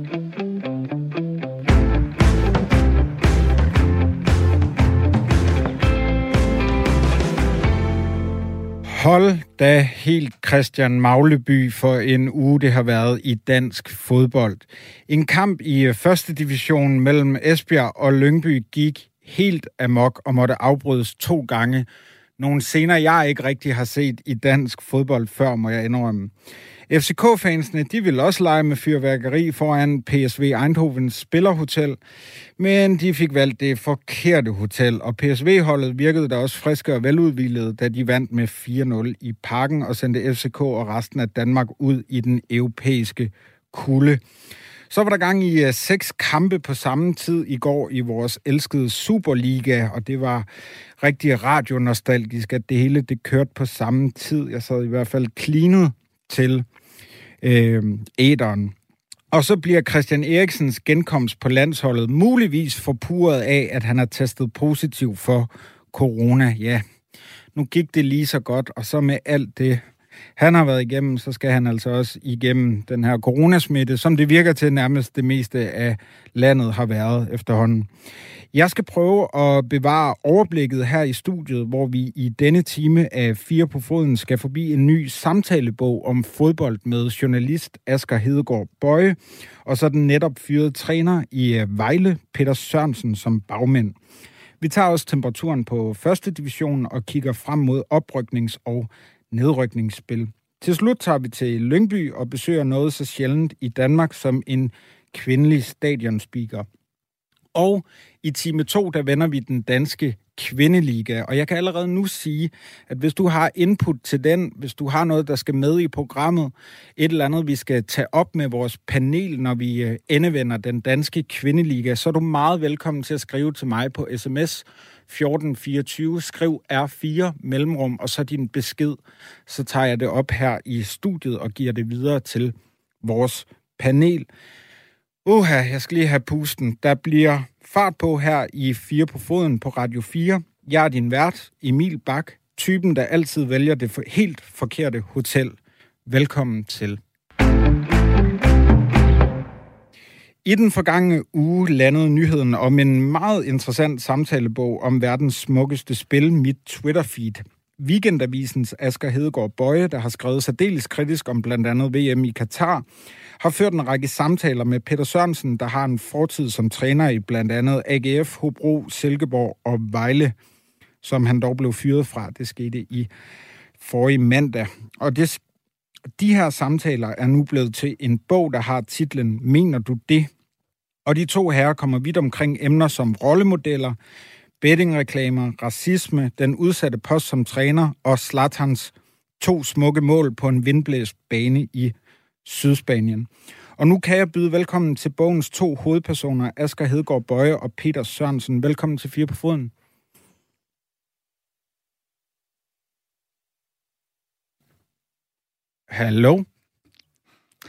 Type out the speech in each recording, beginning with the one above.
Hold da helt Christian Magleby for en uge, det har været i dansk fodbold. En kamp i øh, første division mellem Esbjerg og Lyngby gik helt amok og måtte afbrydes to gange. Nogle scener, jeg ikke rigtig har set i dansk fodbold før, må jeg indrømme. FCK-fansene, de ville også lege med fyrværkeri foran PSV Eindhovens spillerhotel, men de fik valgt det forkerte hotel, og PSV-holdet virkede da også friske og veludvilede, da de vandt med 4-0 i parken og sendte FCK og resten af Danmark ud i den europæiske kulde. Så var der gang i uh, seks kampe på samme tid i går i vores elskede Superliga, og det var rigtig radionostalgisk, at det hele det kørte på samme tid. Jeg sad i hvert fald klinet til øh, æderen. Og så bliver Christian Eriksens genkomst på landsholdet muligvis forpurret af, at han har testet positiv for corona. Ja, nu gik det lige så godt, og så med alt det, han har været igennem, så skal han altså også igennem den her coronasmitte, som det virker til nærmest det meste af landet har været efterhånden. Jeg skal prøve at bevare overblikket her i studiet, hvor vi i denne time af Fire på Foden skal forbi en ny samtalebog om fodbold med journalist Asger Hedegaard Bøje, og så den netop fyrede træner i øh, Vejle, Peter Sørensen, som bagmænd. Vi tager også temperaturen på første division og kigger frem mod opryknings- og nedrykningsspil. Til slut tager vi til Lyngby og besøger noget så sjældent i Danmark som en kvindelig stadionspeaker. Og i time 2, der vender vi den danske kvindeliga, og jeg kan allerede nu sige, at hvis du har input til den, hvis du har noget, der skal med i programmet, et eller andet, vi skal tage op med vores panel, når vi øh, endevender den danske kvindeliga, så er du meget velkommen til at skrive til mig på sms 1424. Skriv R4 mellemrum, og så din besked. Så tager jeg det op her i studiet og giver det videre til vores panel. Uha, jeg skal lige have pusten. Der bliver fart på her i Fire på Foden på Radio 4. Jeg er din vært, Emil Bak, typen, der altid vælger det for helt forkerte hotel. Velkommen til. I den forgangne uge landede nyheden om en meget interessant samtalebog om verdens smukkeste spil, mit Twitter-feed. Weekendavisens Asger Hedegaard Bøje, der har skrevet særdeles kritisk om blandt andet VM i Katar, har ført en række samtaler med Peter Sørensen, der har en fortid som træner i blandt andet AGF, Hobro, Silkeborg og Vejle, som han dog blev fyret fra. Det skete i forrige mandag. Og det, de her samtaler er nu blevet til en bog, der har titlen Mener du det? Og de to herrer kommer vidt omkring emner som rollemodeller, bettingreklamer, racisme, den udsatte post som træner og Slatans to smukke mål på en vindblæst bane i Sydspanien. Og nu kan jeg byde velkommen til bogens to hovedpersoner, Asger Hedegaard Bøje og Peter Sørensen. Velkommen til Fire på Foden. Hallo?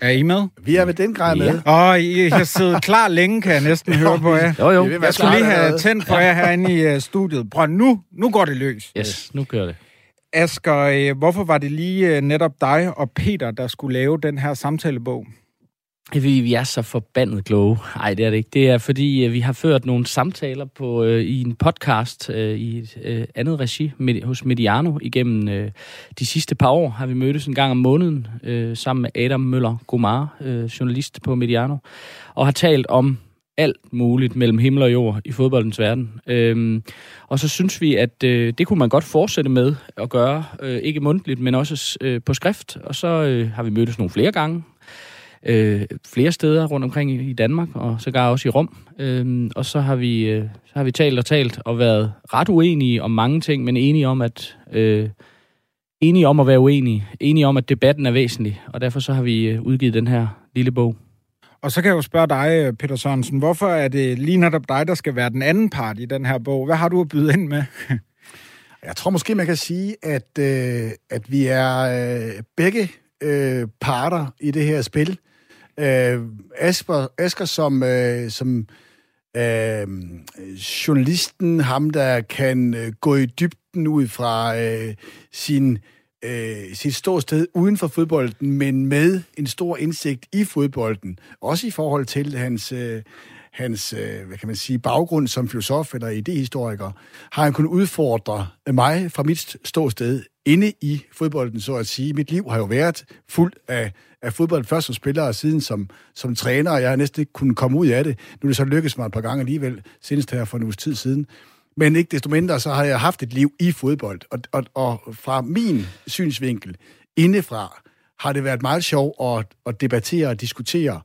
Er I med? Vi er ved den grad med. Ja. Og I har siddet klar længe, kan jeg næsten høre på jer. Jo, jo. Jeg skulle lige have tændt på jer herinde i uh, studiet. Prøv, nu, nu går det løs. Yes, nu kører det. Asger, øh, hvorfor var det lige øh, netop dig og Peter, der skulle lave den her samtalebog? Fordi vi er så forbandet kloge. Nej, det er det ikke. Det er fordi, øh, vi har ført nogle samtaler på øh, i en podcast øh, i et øh, andet regi med, hos Mediano igennem øh, de sidste par år. Har vi mødtes en gang om måneden øh, sammen med Adam Møller Gomar, øh, journalist på Mediano, og har talt om alt muligt mellem himmel og jord i fodboldens verden. Øhm, og så synes vi, at øh, det kunne man godt fortsætte med at gøre, øh, ikke mundtligt, men også øh, på skrift. Og så øh, har vi mødtes nogle flere gange, øh, flere steder rundt omkring i, i Danmark, og sågar også i Rom. Øhm, og så har, vi, øh, så har vi talt og talt og været ret uenige om mange ting, men enige om, at... Øh, enige om at være uenige, enige om, at debatten er væsentlig, og derfor så har vi øh, udgivet den her lille bog. Og så kan jeg jo spørge dig, øh, Peter Sørensen, hvorfor er det lige netop dig, der skal være den anden part i den her bog? Hvad har du at byde ind med? jeg tror måske, man kan sige, at, øh, at vi er øh, begge øh, parter i det her spil. Øh, Asper, Asger som, øh, som øh, journalisten, ham der kan øh, gå i dybden ud fra øh, sin øh, sit ståsted uden for fodbolden, men med en stor indsigt i fodbolden. Også i forhold til hans, øh, hans øh, hvad kan man sige, baggrund som filosof eller idehistoriker, har han kunnet udfordre mig fra mit ståsted inde i fodbolden, så at sige. Mit liv har jo været fuldt af, af fodbold, først som spiller og siden som, som træner, og jeg har næsten ikke kunnet komme ud af det. Nu er det så lykkedes mig et par gange alligevel, senest her for en uges tid siden. Men ikke desto mindre, så har jeg haft et liv i fodbold, og, og, og fra min synsvinkel, indefra, har det været meget sjovt at, at debattere og diskutere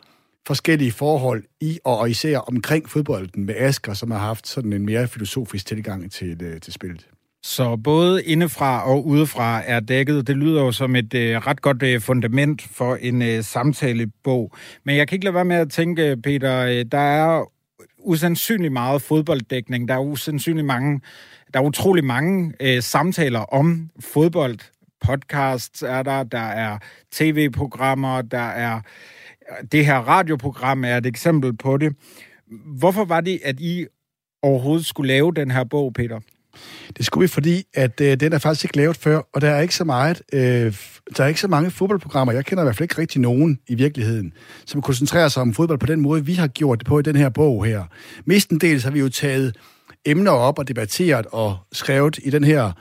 forskellige forhold i og især omkring fodbolden med Asker, som har haft sådan en mere filosofisk tilgang til, øh, til spillet. Så både indefra og udefra er dækket. Det lyder jo som et øh, ret godt øh, fundament for en øh, samtalebog. Men jeg kan ikke lade være med at tænke, Peter, øh, der er usandsynlig meget fodbolddækning. Der er usandsynlig mange, der er utrolig mange øh, samtaler om fodbold. Podcasts er der, der er tv-programmer, der er det her radioprogram er et eksempel på det. Hvorfor var det, at I overhovedet skulle lave den her bog, Peter? Det skulle vi, fordi at øh, den er faktisk ikke lavet før, og der er ikke så meget, øh, der er ikke så mange fodboldprogrammer, jeg kender i hvert fald ikke rigtig nogen i virkeligheden, som koncentrerer sig om fodbold på den måde, vi har gjort det på i den her bog her. Mestendels har vi jo taget emner op og debatteret og skrevet i den her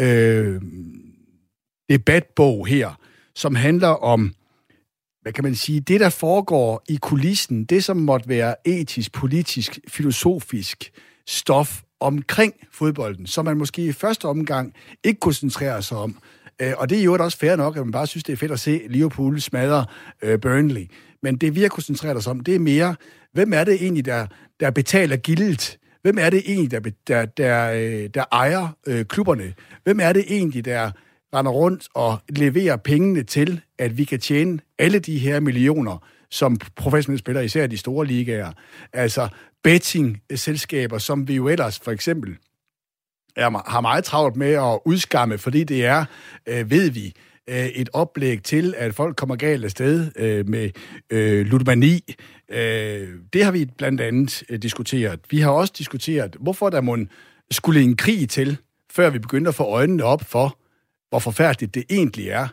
øh, debatbog her, som handler om hvad kan man sige, det der foregår i kulissen, det som måtte være etisk, politisk, filosofisk stof omkring fodbolden, som man måske i første omgang ikke koncentrerer sig om. Øh, og det er jo også fair nok, at man bare synes, det er fedt at se Liverpool smadre øh, Burnley. Men det vi har koncentreret os om, det er mere, hvem er det egentlig, der, der betaler gildet? Hvem er det egentlig, der, der, der, øh, der ejer øh, klubberne? Hvem er det egentlig, der render rundt og leverer pengene til, at vi kan tjene alle de her millioner, som professionelle spillere, især de store ligaer. Altså betting-selskaber, som vi jo ellers for eksempel er, har meget travlt med at udskamme, fordi det er, øh, ved vi, øh, et oplæg til, at folk kommer galt afsted øh, med øh, ludomani. Øh, det har vi blandt andet øh, diskuteret. Vi har også diskuteret, hvorfor der må skulle en krig til, før vi begynder at få øjnene op for, hvor forfærdeligt det egentlig er,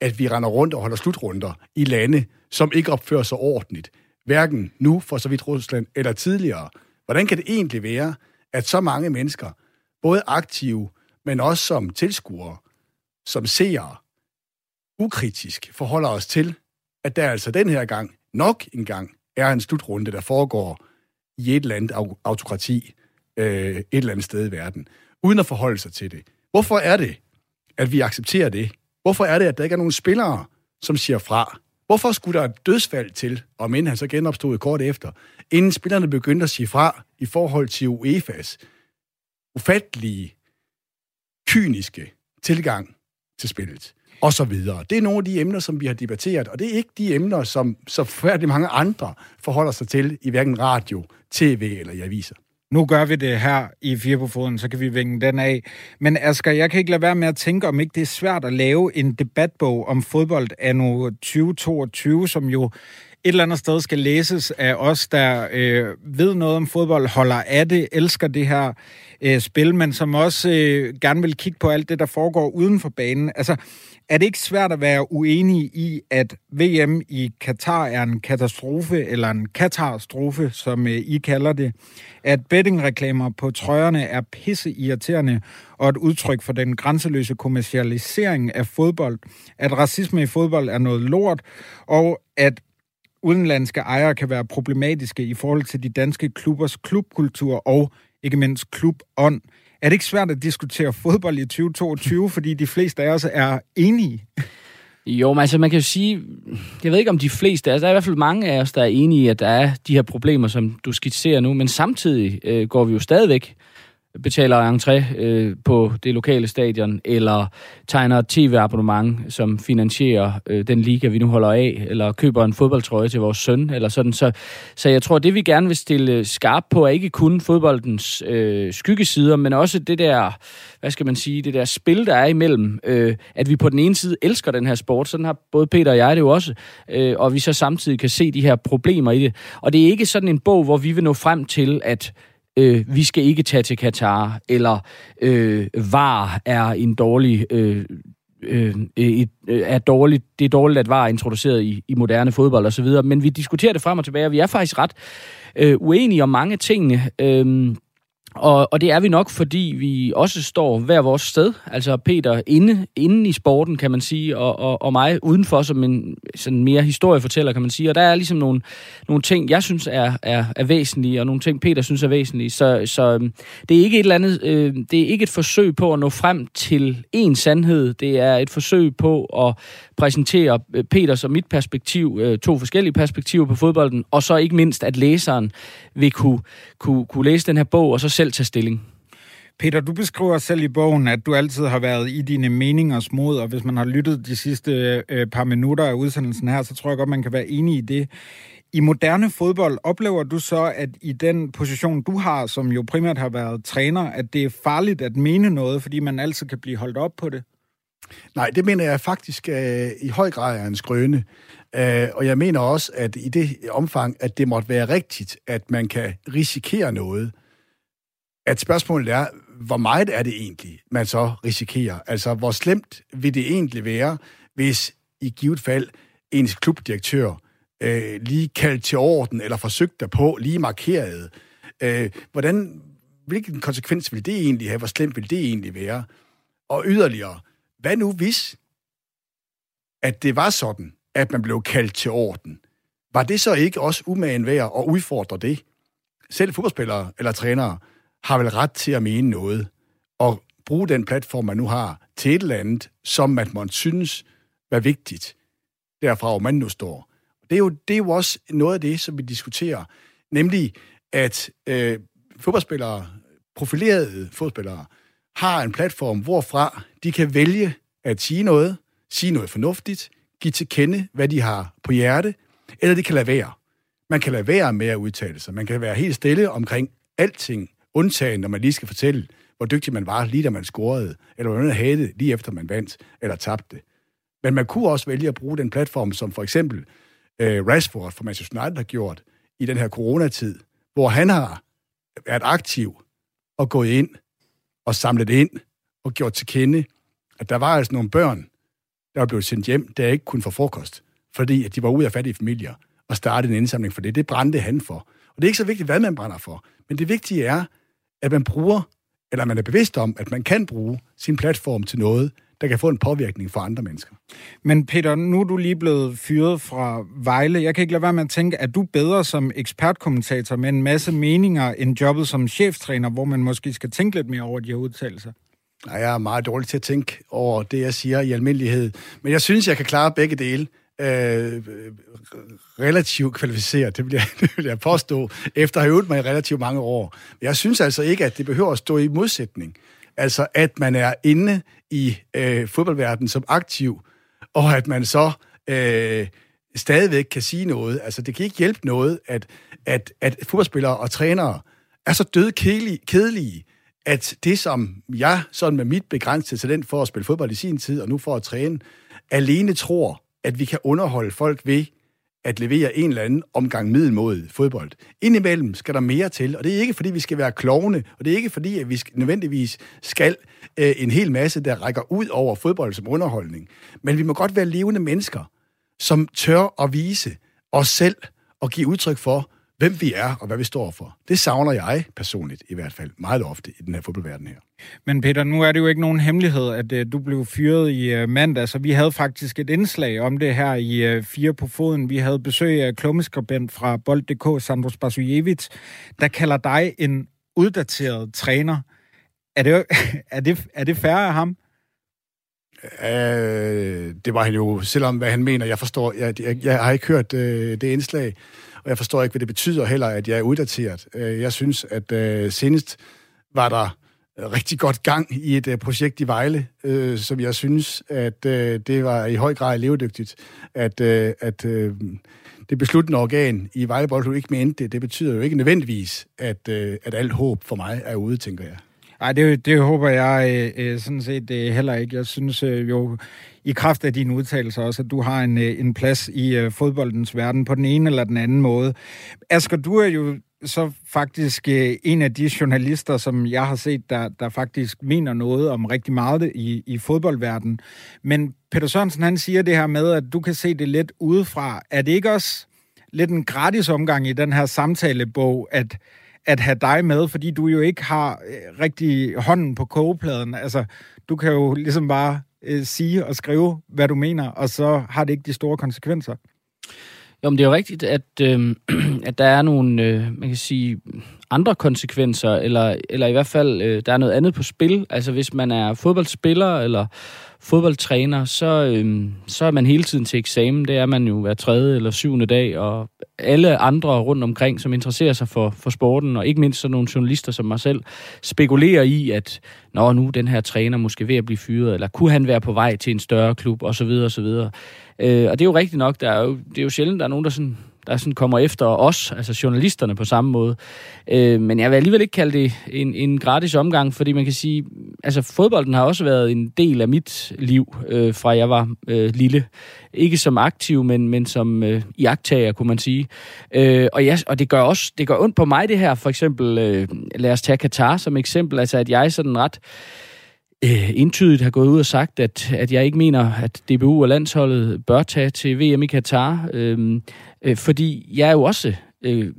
at vi render rundt og holder slutrunder i lande, som ikke opfører sig ordentligt. Hverken nu, for så vidt Rusland, eller tidligere. Hvordan kan det egentlig være, at så mange mennesker, både aktive, men også som tilskuere, som seere, ukritisk forholder os til, at der altså den her gang, nok en gang, er en slutrunde, der foregår i et eller andet autokrati, øh, et eller andet sted i verden, uden at forholde sig til det. Hvorfor er det, at vi accepterer det? Hvorfor er det, at der ikke er nogen spillere, som siger fra? Hvorfor skulle der et dødsfald til, om inden han så genopstod kort efter, inden spillerne begyndte at sige fra i forhold til UEFA's ufattelige, kyniske tilgang til spillet? og så videre. Det er nogle af de emner, som vi har debatteret, og det er ikke de emner, som så færdig mange andre forholder sig til i hverken radio, tv eller i aviser nu gør vi det her i Fire på Foden, så kan vi vinge den af. Men Asger, jeg kan ikke lade være med at tænke, om ikke det er svært at lave en debatbog om fodbold anno 2022, som jo et eller andet sted skal læses af os, der øh, ved noget om fodbold, holder af det, elsker det her øh, spil, men som også øh, gerne vil kigge på alt det, der foregår uden for banen. Altså, er det ikke svært at være uenig i, at VM i Katar er en katastrofe, eller en katastrofe, som øh, I kalder det? At bettingreklamer på trøjerne er pisse irriterende, og et udtryk for den grænseløse kommercialisering af fodbold, at racisme i fodbold er noget lort, og at udenlandske ejere kan være problematiske i forhold til de danske klubbers klubkultur og ikke mindst klubånd. Er det ikke svært at diskutere fodbold i 2022, fordi de fleste af os er enige? Jo, men altså man kan jo sige, jeg ved ikke om de fleste, altså der er i hvert fald mange af os, der er enige i, at der er de her problemer, som du skitserer nu, men samtidig øh, går vi jo stadigvæk betaler entré øh, på det lokale stadion, eller tegner et tv-abonnement, som finansierer øh, den liga, vi nu holder af, eller køber en fodboldtrøje til vores søn, eller sådan. Så, så jeg tror, det vi gerne vil stille øh, skarp på, er ikke kun fodboldens øh, skyggesider, men også det der, hvad skal man sige, det der spil, der er imellem, øh, at vi på den ene side elsker den her sport, sådan har både Peter og jeg det jo også, øh, og vi så samtidig kan se de her problemer i det. Og det er ikke sådan en bog, hvor vi vil nå frem til, at øh, vi skal ikke tage til Katar, eller øh, VAR er en dårlig øh, øh, øh, et, øh, er dårligt, det er dårligt, at var er introduceret i, i moderne fodbold osv., men vi diskuterer det frem og tilbage, og vi er faktisk ret øh, uenige om mange tingene. Øh, og, og det er vi nok, fordi vi også står hver vores sted. Altså Peter inde, inde i sporten, kan man sige, og, og, og mig udenfor som en sådan mere historiefortæller, kan man sige. Og der er ligesom nogle, nogle ting, jeg synes er, er, er væsentlige, og nogle ting, Peter synes er væsentlige. Så, så øhm, det er ikke et eller andet, øh, det er ikke et forsøg på at nå frem til en sandhed. Det er et forsøg på at præsentere øh, Peters og mit perspektiv, øh, to forskellige perspektiver på fodbolden, og så ikke mindst, at læseren vil kunne, kunne, kunne læse den her bog, og så selv tage stilling. Peter, du beskriver selv i bogen, at du altid har været i dine meningers mod, og hvis man har lyttet de sidste øh, par minutter af udsendelsen her, så tror jeg godt, man kan være enig i det. I moderne fodbold oplever du så, at i den position, du har, som jo primært har været træner, at det er farligt at mene noget, fordi man altid kan blive holdt op på det? Nej, det mener jeg faktisk uh, i høj grad er en skrøne. Uh, og jeg mener også, at i det omfang, at det måtte være rigtigt, at man kan risikere noget, at spørgsmålet er, hvor meget er det egentlig, man så risikerer? Altså, hvor slemt vil det egentlig være, hvis i givet fald ens klubdirektør øh, lige kaldt til orden, eller forsøgte derpå, lige markeret? Øh, hvordan, hvilken konsekvens vil det egentlig have? Hvor slemt vil det egentlig være? Og yderligere, hvad nu hvis, at det var sådan, at man blev kaldt til orden? Var det så ikke også umagen værd at udfordre det? Selv fodboldspillere eller trænere har vel ret til at mene noget, og bruge den platform, man nu har, til et eller andet, som man synes var vigtigt, derfra hvor man nu står. Det er jo, det er jo også noget af det, som vi diskuterer, nemlig at øh, fodboldspillere, profilerede fodboldspillere, har en platform, hvorfra de kan vælge at sige noget, sige noget fornuftigt, give til kende, hvad de har på hjerte, eller de kan lade være. Man kan lade være med at udtale sig. Man kan være helt stille omkring alting, undtagen når man lige skal fortælle, hvor dygtig man var, lige da man scorede, eller hvordan man havde det, lige efter man vandt eller tabte. Men man kunne også vælge at bruge den platform, som for eksempel øh, Rashford fra Manchester United har gjort i den her coronatid, hvor han har været aktiv og gået ind og samlet ind og gjort til kende, at der var altså nogle børn, der var blevet sendt hjem, der ikke kunne få frokost, fordi at de var ude af fattige familier og startede en indsamling for det. Det brændte han for. Og det er ikke så vigtigt, hvad man brænder for, men det vigtige er, at man bruger, eller man er bevidst om, at man kan bruge sin platform til noget, der kan få en påvirkning for andre mennesker. Men Peter, nu er du lige blevet fyret fra Vejle. Jeg kan ikke lade være med at tænke, at du bedre som ekspertkommentator med en masse meninger end jobbet som cheftræner, hvor man måske skal tænke lidt mere over de her udtalelser? Nej, jeg er meget dårlig til at tænke over det, jeg siger i almindelighed. Men jeg synes, jeg kan klare begge dele øh, relativt kvalificeret, det vil, jeg, det vil jeg påstå, efter at have øvet mig i relativt mange år. Jeg synes altså ikke, at det behøver at stå i modsætning. Altså, at man er inde i øh, fodboldverdenen som aktiv, og at man så øh, stadigvæk kan sige noget. Altså, det kan ikke hjælpe noget, at, at, at fodboldspillere og trænere er så døde kedelige, kedelige, at det, som jeg sådan med mit begrænsede talent for at spille fodbold i sin tid, og nu for at træne, alene tror, at vi kan underholde folk ved at levere en eller anden omgang middelmåde fodbold. Indimellem skal der mere til, og det er ikke, fordi vi skal være klovne, og det er ikke, fordi at vi nødvendigvis skal øh, en hel masse, der rækker ud over fodbold som underholdning. Men vi må godt være levende mennesker, som tør at vise os selv og give udtryk for, hvem vi er og hvad vi står for. Det savner jeg personligt i hvert fald meget ofte i den her fodboldverden her. Men Peter, nu er det jo ikke nogen hemmelighed, at uh, du blev fyret i uh, mandag, så vi havde faktisk et indslag om det her i uh, Fire på Foden. Vi havde besøg af klummeskribent fra Bold.dk, Sandro Spasojevic, der kalder dig en uddateret træner. Er det, er det, er det færre af ham? Uh, det var han jo, selvom hvad han mener. Jeg forstår, jeg, jeg, jeg har ikke hørt uh, det indslag og jeg forstår ikke, hvad det betyder heller, at jeg er uddateret. Øh, jeg synes, at øh, senest var der øh, rigtig godt gang i et øh, projekt i Vejle, øh, som jeg synes, at øh, det var i høj grad levedygtigt, at, øh, at øh, det besluttende organ i Vejle Boldklub ikke mente det. Det betyder jo ikke nødvendigvis, at, øh, at alt håb for mig er ude, tænker jeg. Nej, det, det håber jeg øh, øh sådan set øh, heller ikke. Jeg synes øh, jo, i kraft af dine udtalelser også, at du har en, øh, en plads i øh, fodboldens verden på den ene eller den anden måde. Asger, du er jo så faktisk øh, en af de journalister, som jeg har set, der, der faktisk mener noget om rigtig meget i, i fodboldverdenen. Men Peter Sørensen, han siger det her med, at du kan se det lidt udefra. Er det ikke også lidt en gratis omgang i den her samtalebog, at, at have dig med, fordi du jo ikke har øh, rigtig hånden på kogepladen? Altså, du kan jo ligesom bare øh, sige og skrive, hvad du mener, og så har det ikke de store konsekvenser. Jo, men det er jo rigtigt, at, øh, at der er nogle, øh, man kan sige, andre konsekvenser, eller, eller i hvert fald, øh, der er noget andet på spil. Altså hvis man er fodboldspiller eller fodboldtræner, så, øh, så er man hele tiden til eksamen. Det er man jo hver tredje eller syvende dag, og alle andre rundt omkring, som interesserer sig for, for sporten, og ikke mindst sådan nogle journalister som mig selv, spekulerer i, at Nå, nu den her træner måske ved at blive fyret, eller kunne han være på vej til en større klub, osv. osv. Øh, og det er jo rigtigt nok, der er jo, det er jo sjældent, der er nogen, der sådan der sådan kommer efter os, altså journalisterne på samme måde. Øh, men jeg vil alligevel ikke kalde det en, en gratis omgang, fordi man kan sige, altså fodbolden har også været en del af mit liv, øh, fra jeg var øh, lille. Ikke som aktiv, men, men som øh, iagtager, kunne man sige. Øh, og, jeg, og det gør også det gør ondt på mig, det her. For eksempel, øh, lad os tage Katar som eksempel, altså at jeg sådan ret øh, entydigt har gået ud og sagt, at, at jeg ikke mener, at DBU og landsholdet bør tage til VM i Katar, øh, øh, fordi jeg er jo også øh,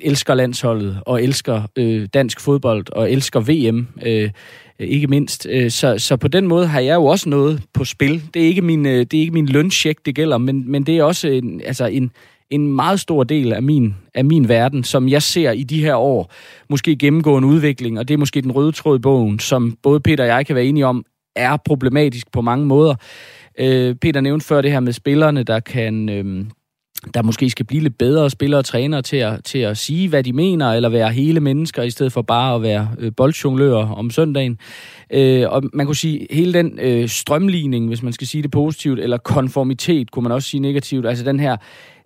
elsker landsholdet og elsker øh, dansk fodbold og elsker VM. Øh, ikke mindst. Øh, så, så på den måde har jeg jo også noget på spil. Det er ikke min, øh, det er ikke min løncheck, det gælder, men, men det er også en, altså en, en meget stor del af min, af min verden, som jeg ser i de her år måske gennemgå en udvikling, og det er måske den røde tråd i bogen, som både Peter og jeg kan være enige om, er problematisk på mange måder. Øh, Peter nævnte før det her med spillerne, der kan... Øh, der måske skal blive lidt bedre spillere og trænere til at, til at sige, hvad de mener, eller være hele mennesker, i stedet for bare at være øh, boldjonglører om søndagen. Øh, og man kunne sige, hele den øh, strømligning, hvis man skal sige det positivt, eller konformitet, kunne man også sige negativt, altså den her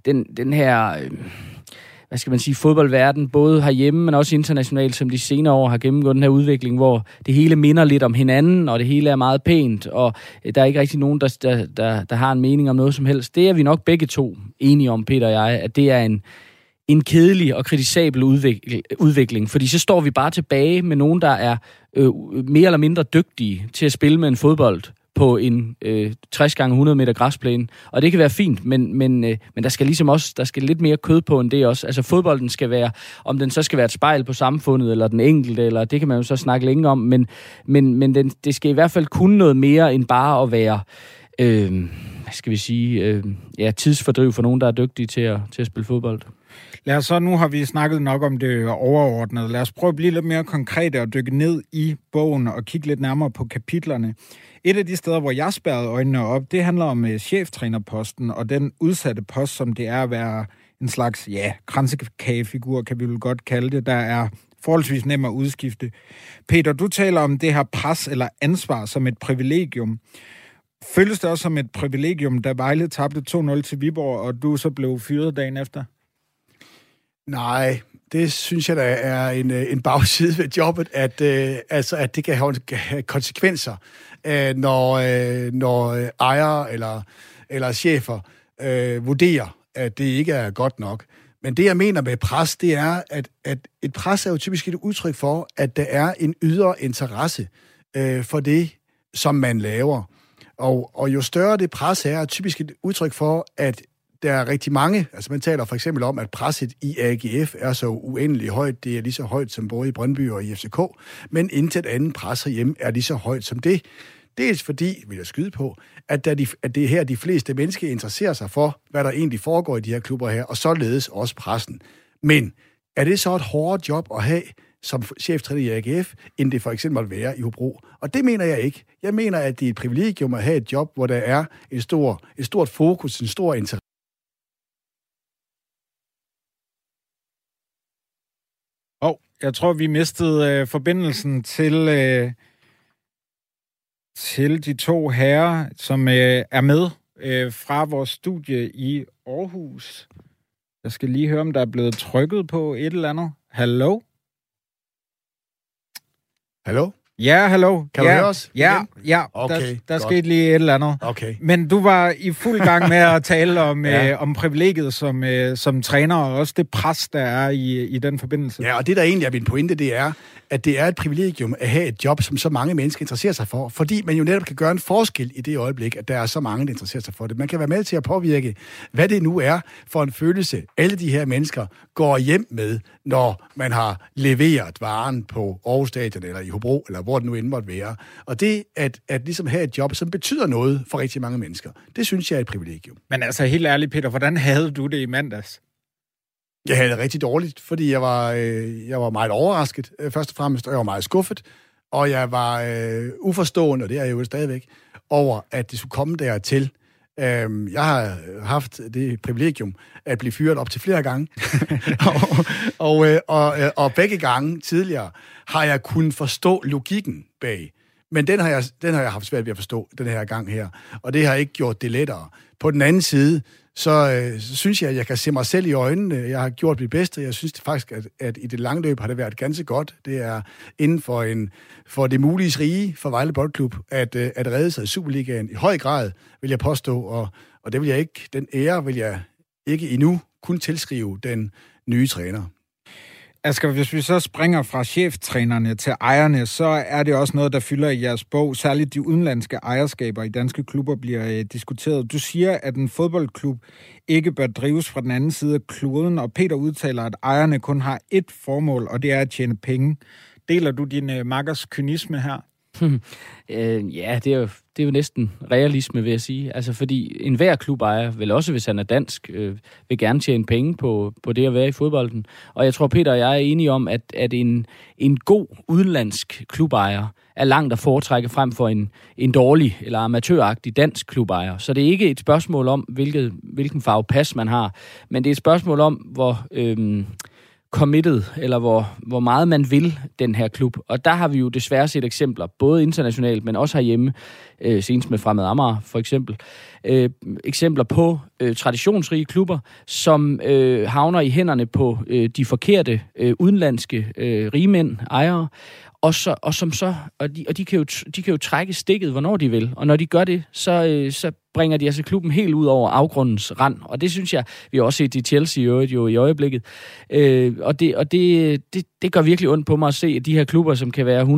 den, den her... Øh, hvad skal man sige, fodboldverden, både herhjemme, men også internationalt, som de senere år har gennemgået den her udvikling, hvor det hele minder lidt om hinanden, og det hele er meget pænt, og øh, der er ikke rigtig nogen, der, der, der, der har en mening om noget som helst. Det er vi nok begge to enige om, Peter og jeg, at det er en, en kedelig og kritisabel udvikling, udvikling, fordi så står vi bare tilbage med nogen, der er øh, mere eller mindre dygtige til at spille med en fodbold, på en øh, 60 gange 100 meter græsplæne. Og det kan være fint, men, men, øh, men der skal ligesom også der skal lidt mere kød på end det også. Altså fodbolden skal være, om den så skal være et spejl på samfundet, eller den enkelte, eller det kan man jo så snakke længe om, men, men, men den, det skal i hvert fald kunne noget mere end bare at være... Øh, hvad skal vi sige, øh, ja, tidsfordriv for nogen, der er dygtige til at, til at spille fodbold. Lad os så, nu har vi snakket nok om det overordnede. Lad os prøve at blive lidt mere konkrete og dykke ned i bogen og kigge lidt nærmere på kapitlerne. Et af de steder, hvor jeg spærrede øjnene op, det handler om øh, cheftrænerposten og den udsatte post, som det er at være en slags, ja, kransekagefigur, kan vi vel godt kalde det, der er forholdsvis nem at udskifte. Peter, du taler om det her pres eller ansvar som et privilegium. Føles det også som et privilegium, da Vejle tabte 2-0 til Viborg, og du så blev fyret dagen efter? Nej, det synes jeg da er en, øh, en bagside ved jobbet, at, øh, altså, at det kan have konsekvenser, øh, når, øh, når ejere eller, eller chefer øh, vurderer, at det ikke er godt nok. Men det, jeg mener med pres, det er, at, at et pres er jo typisk et udtryk for, at der er en ydre interesse øh, for det, som man laver. Og, og jo større det pres er, er typisk et udtryk for, at der er rigtig mange, altså man taler for eksempel om, at presset i AGF er så uendelig højt, det er lige så højt som både i Brøndby og i FCK, men intet andet pres herhjemme er lige så højt som det. Dels fordi, vil jeg skyde på, at, der de, at det er her, de fleste mennesker interesserer sig for, hvad der egentlig foregår i de her klubber her, og således også pressen. Men er det så et hårdere job at have som cheftræner i AGF, end det for eksempel at være i Hobro? Og det mener jeg ikke. Jeg mener, at det er et privilegium at have et job, hvor der er et, stor, et stort fokus, en stor interesse Jeg tror, vi mistede øh, forbindelsen til, øh, til de to herrer, som øh, er med øh, fra vores studie i Aarhus. Jeg skal lige høre, om der er blevet trykket på et eller andet. Hallo? Hallo? Ja, hallo. Kan ja, du høre os? Ja, Igen? ja. Okay, der, der godt. skete lige et eller andet. Okay. Men du var i fuld gang med at tale om, Ja. øh, om privilegiet som, øh, som træner, og også det pres, der er i, i den forbindelse. Ja, og det der egentlig er min pointe, det er, at det er et privilegium at have et job, som så mange mennesker interesserer sig for, fordi man jo netop kan gøre en forskel i det øjeblik, at der er så mange, der interesserer sig for det. Man kan være med til at påvirke, hvad det nu er for en følelse, alle de her mennesker går hjem med, når man har leveret varen på Aarhus Stadion, eller i Hobro, eller hvor det nu end måtte være. Og det at, at ligesom have et job, som betyder noget for rigtig mange mennesker, det synes jeg er et privilegium. Men altså, helt ærligt, Peter, hvordan havde du det i mandags? Jeg havde det rigtig dårligt, fordi jeg var, øh, jeg var meget overrasket, øh, først og fremmest, og jeg var meget skuffet, og jeg var øh, uforstående, og det er jeg jo stadigvæk, over, at det skulle komme dertil. Øhm, jeg har haft det privilegium at blive fyret op til flere gange, og, og, øh, og, øh, og begge gange tidligere har jeg kunnet forstå logikken bag. Men den har, jeg, den har jeg haft svært ved at forstå, den her gang her. Og det har ikke gjort det lettere. På den anden side, så, øh, så synes jeg, at jeg kan se mig selv i øjnene. Jeg har gjort mit bedste. Jeg synes det faktisk, at, at i det lange løb har det været ganske godt. Det er inden for, en, for det mulige rige for Vejle Boldklub, at, øh, at redde sig i Superligaen. I høj grad, vil jeg påstå. Og, og det vil jeg ikke, den ære vil jeg ikke endnu kun tilskrive den nye træner. Asger, hvis vi så springer fra cheftrænerne til ejerne, så er det også noget, der fylder i jeres bog. Særligt de udenlandske ejerskaber i danske klubber bliver øh, diskuteret. Du siger, at en fodboldklub ikke bør drives fra den anden side af kloden, og Peter udtaler, at ejerne kun har ét formål, og det er at tjene penge. Deler du din øh, makkers kynisme her? Øh, ja, det er, jo, det er jo næsten realisme, vil jeg sige. Altså, fordi enhver klubejer, vel også hvis han er dansk, øh, vil gerne tjene penge på, på det at være i fodbolden. Og jeg tror, Peter og jeg er enige om, at, at en, en god udenlandsk klubejer er langt at foretrække frem for en, en dårlig eller amatøragtig dansk klubejer. Så det er ikke et spørgsmål om, hvilket, hvilken farve pas man har, men det er et spørgsmål om, hvor... Øh, committed, eller hvor, hvor meget man vil den her klub. Og der har vi jo desværre set eksempler, både internationalt, men også herhjemme, øh, senest med Fremad Amager for eksempel, øh, eksempler på øh, traditionsrige klubber, som øh, havner i hænderne på øh, de forkerte øh, udenlandske øh, rigmænd, ejere, og, så, og, som så, og, de, og de, kan jo, de kan jo trække stikket, hvornår de vil. Og når de gør det, så, øh, så bringer de altså klubben helt ud over afgrundens rand. Og det synes jeg, vi har også set i Chelsea i jo i øjeblikket. Øh, og det, og det, det, det gør virkelig ondt på mig at se, at de her klubber, som kan være 100-130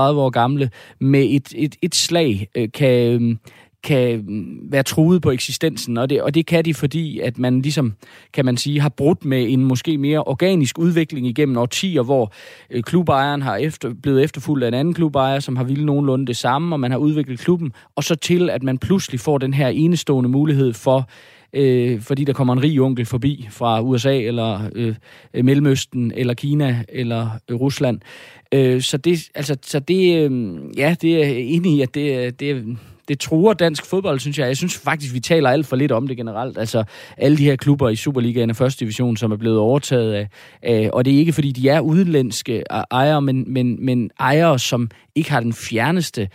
år gamle, med et, et, et slag øh, kan... Kan mm, være truet på eksistensen, og det, og det kan de, fordi at man ligesom, kan man sige, har brudt med en måske mere organisk udvikling igennem årtier, hvor øh, klubejeren har efter, blevet efterfulgt af en anden klubejer, som har ville nogenlunde det samme, og man har udviklet klubben, og så til, at man pludselig får den her enestående mulighed for øh, fordi der kommer en rig onkel forbi fra USA, eller øh, Mellemøsten, eller Kina, eller øh, Rusland. Øh, så det, altså, så det, øh, ja, det er enig i, at det, det, det truer dansk fodbold, synes jeg. Jeg synes faktisk, vi taler alt for lidt om det generelt. Altså, alle de her klubber i Superligaen og første division, som er blevet overtaget af, af og det er ikke, fordi de er udenlandske ejere, men, men, men ejere, som ikke har den fjerneste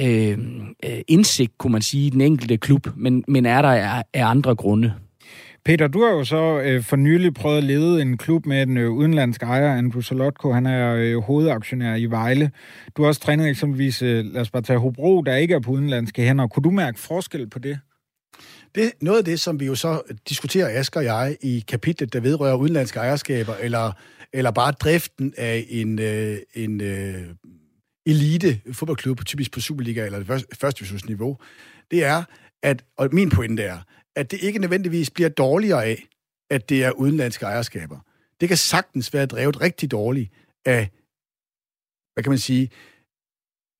øh, øh indsigt, kunne man sige, i den enkelte klub, men, men er der af, af andre grunde. Peter, du har jo så øh, for nylig prøvet at lede en klub med en øh, udenlandsk ejer, Andrew Solotko. Han er øh, hovedaktionær i Vejle. Du har også trænet eksempelvis, øh, lad os bare tage Hobro, der ikke er på udenlandske hænder. Kunne du mærke forskel på det? Det, noget af det, som vi jo så diskuterer, Asger og jeg, i kapitlet, der vedrører udenlandske ejerskaber, eller, eller bare driften af en, øh, en øh, elite fodboldklub, typisk på Superliga eller første, første divisionsniveau, det er, at, og min pointe er, at det ikke nødvendigvis bliver dårligere af, at det er udenlandske ejerskaber. Det kan sagtens være drevet rigtig dårligt af, hvad kan man sige,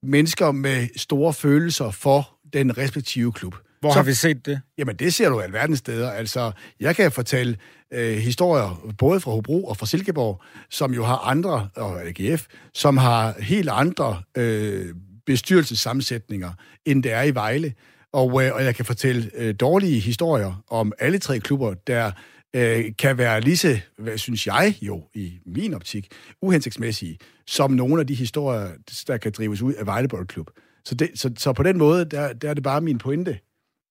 mennesker med store følelser for den respektive klub. Hvor Så- har vi set det? Jamen, det ser du alverdens steder. Altså, jeg kan fortælle øh, historier, både fra Hobro og fra Silkeborg, som jo har andre, og AGF, som har helt andre øh, bestyrelsessammensætninger, end det er i Vejle. Og, øh, og jeg kan fortælle øh, dårlige historier om alle tre klubber, der øh, kan være lige så, hvad synes jeg jo, i min optik, uhensigtsmæssige, som nogle af de historier, der kan drives ud af Vejle Boldklub. Så, det, så, så på den måde, der, der er det bare min pointe,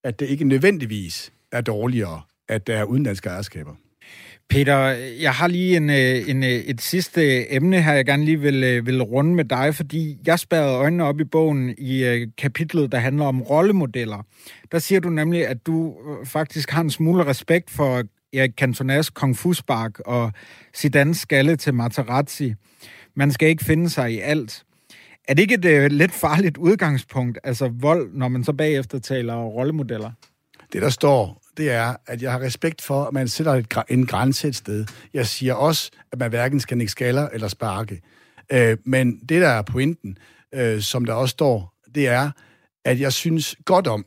at det ikke nødvendigvis er dårligere, at der er udenlandske ejerskaber. Peter, jeg har lige en, øh, en, øh, et sidste emne her, jeg gerne lige vil, øh, vil runde med dig, fordi jeg spærrede øjnene op i bogen i kapitlet, der handler om rollemodeller. Der siger du nemlig, at du faktisk har en smule respekt for Erik Cantonas Kung Fu Spark og Zidane skalle til Materazzi. Man skal ikke finde sig i alt. Er det ikke et uh, lidt farligt udgangspunkt, altså vold, når man så bagefter taler rollemodeller? Det, der står, det er, at jeg har respekt for, at man sætter et, en grænse et sted. Jeg siger også, at man hverken skal nikke skaller eller sparke. Øh, men det, der er pointen, øh, som der også står, det er, at jeg synes godt om,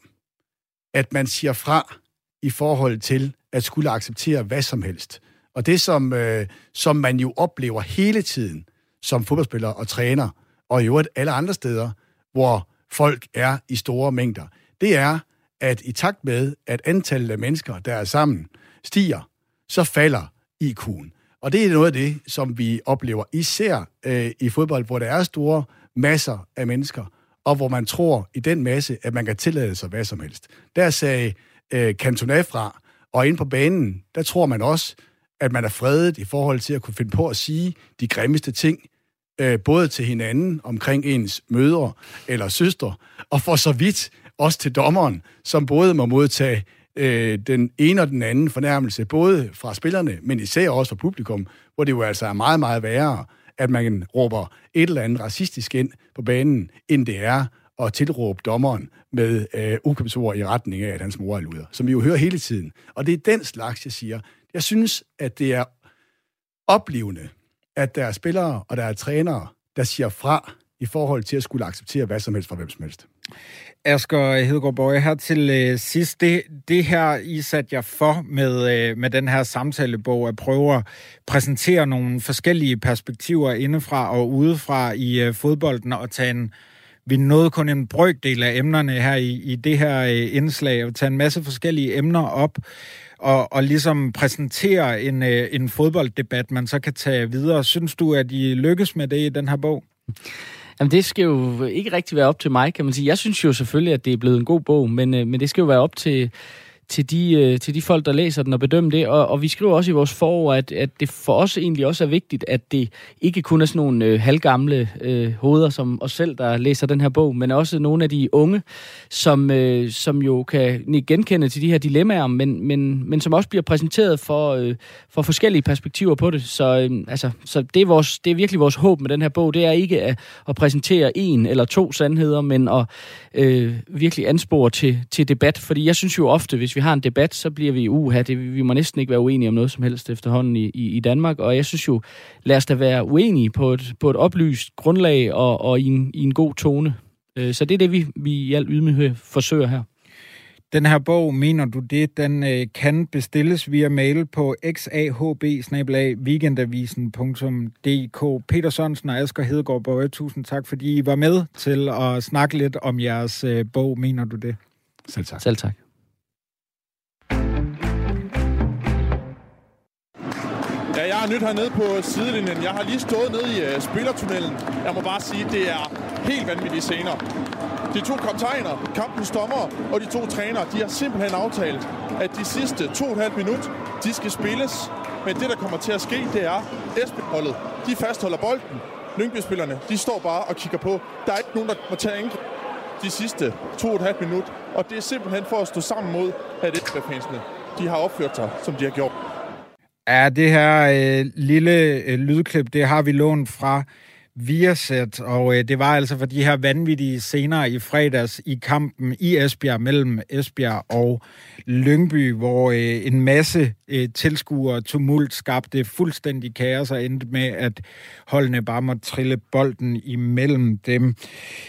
at man siger fra i forhold til at skulle acceptere hvad som helst. Og det, som, øh, som man jo oplever hele tiden som fodboldspiller og træner, og i øvrigt alle andre steder, hvor folk er i store mængder, det er, at i takt med, at antallet af mennesker, der er sammen, stiger, så falder IQ'en. Og det er noget af det, som vi oplever især øh, i fodbold, hvor der er store masser af mennesker, og hvor man tror i den masse, at man kan tillade sig hvad som helst. Der sagde øh, Cantona fra, og ind på banen, der tror man også, at man er fredet i forhold til at kunne finde på at sige de grimmeste ting, øh, både til hinanden omkring ens mødre eller søstre, og for så vidt også til dommeren, som både må modtage øh, den ene og den anden fornærmelse, både fra spillerne, men især også fra publikum, hvor det jo altså er meget, meget værre, at man råber et eller andet racistisk ind på banen, end det er at tilråbe dommeren med øh, ukøbsord i retning af, at hans mor er luder, som vi jo hører hele tiden. Og det er den slags, jeg siger. Jeg synes, at det er oplevende, at der er spillere og der er trænere, der siger fra i forhold til at skulle acceptere hvad som helst fra hvem som helst. Asger Hedegaard Borg, her til øh, sidst. Det, det her, I satte jer for med, øh, med den her samtalebog, at prøve at præsentere nogle forskellige perspektiver indefra og udefra i øh, fodbolden og tage en, vi nåede kun en brøkdel af emnerne her i, i det her øh, indslag, og tage en masse forskellige emner op, og, og ligesom præsentere en, øh, en fodbolddebat, man så kan tage videre. Synes du, at I lykkes med det i den her bog? Jamen, det skal jo ikke rigtig være op til mig, kan man sige. Jeg synes jo selvfølgelig, at det er blevet en god bog, men, øh, men det skal jo være op til, til de, øh, til de folk, der læser den og bedømmer det. Og, og vi skriver også i vores forår, at, at det for os egentlig også er vigtigt, at det ikke kun er sådan nogle øh, halvgamle øh, hoveder som os selv, der læser den her bog, men også nogle af de unge, som, øh, som jo kan genkende til de her dilemmaer, men, men, men som også bliver præsenteret for, øh, for forskellige perspektiver på det. Så, øh, altså, så det, er vores, det er virkelig vores håb med den her bog. Det er ikke at, at præsentere en eller to sandheder, men at øh, virkelig anspore til, til debat. Fordi jeg synes jo ofte, hvis vi har en debat, så bliver vi uha, det, vi må næsten ikke være uenige om noget som helst efterhånden i, i, i Danmark, og jeg synes jo, lad os da være uenige på et, på et oplyst grundlag og, og i, en, i en god tone. Øh, så det er det, vi, vi i al ydmyghed forsøger her. Den her bog, mener du det, den øh, kan bestilles via mail på xahb weekendavisen.dk. Peter Sørensen og Asger Hedegaard Bøje, tusind tak, fordi I var med til at snakke lidt om jeres øh, bog. Mener du det? Selv tak. Selv tak. Ja, nyt hernede på sidelinjen. Jeg har lige stået nede i uh, spillertunnelen. Jeg må bare sige, det er helt vanvittige scener. De to kaptajner, kampens dommer og de to trænere, de har simpelthen aftalt, at de sidste to og et halvt minut, de skal spilles. Men det, der kommer til at ske, det er, Esben-holdet, de fastholder bolden. Lyngby-spillerne, de står bare og kigger på. Der er ikke nogen, der må tage indgreb de sidste to og et halvt minut. Og det er simpelthen for at stå sammen mod, at Esben-fansene, de har opført sig, som de har gjort. Ja, det her øh, lille øh, lydklip, det har vi lånt fra Viasat, og øh, det var altså for de her vanvittige scener i fredags i kampen i Esbjerg mellem Esbjerg og Lyngby, hvor øh, en masse øh, tilskuer tumult skabte fuldstændig kaos og endte med, at holdene bare måtte trille bolden imellem dem.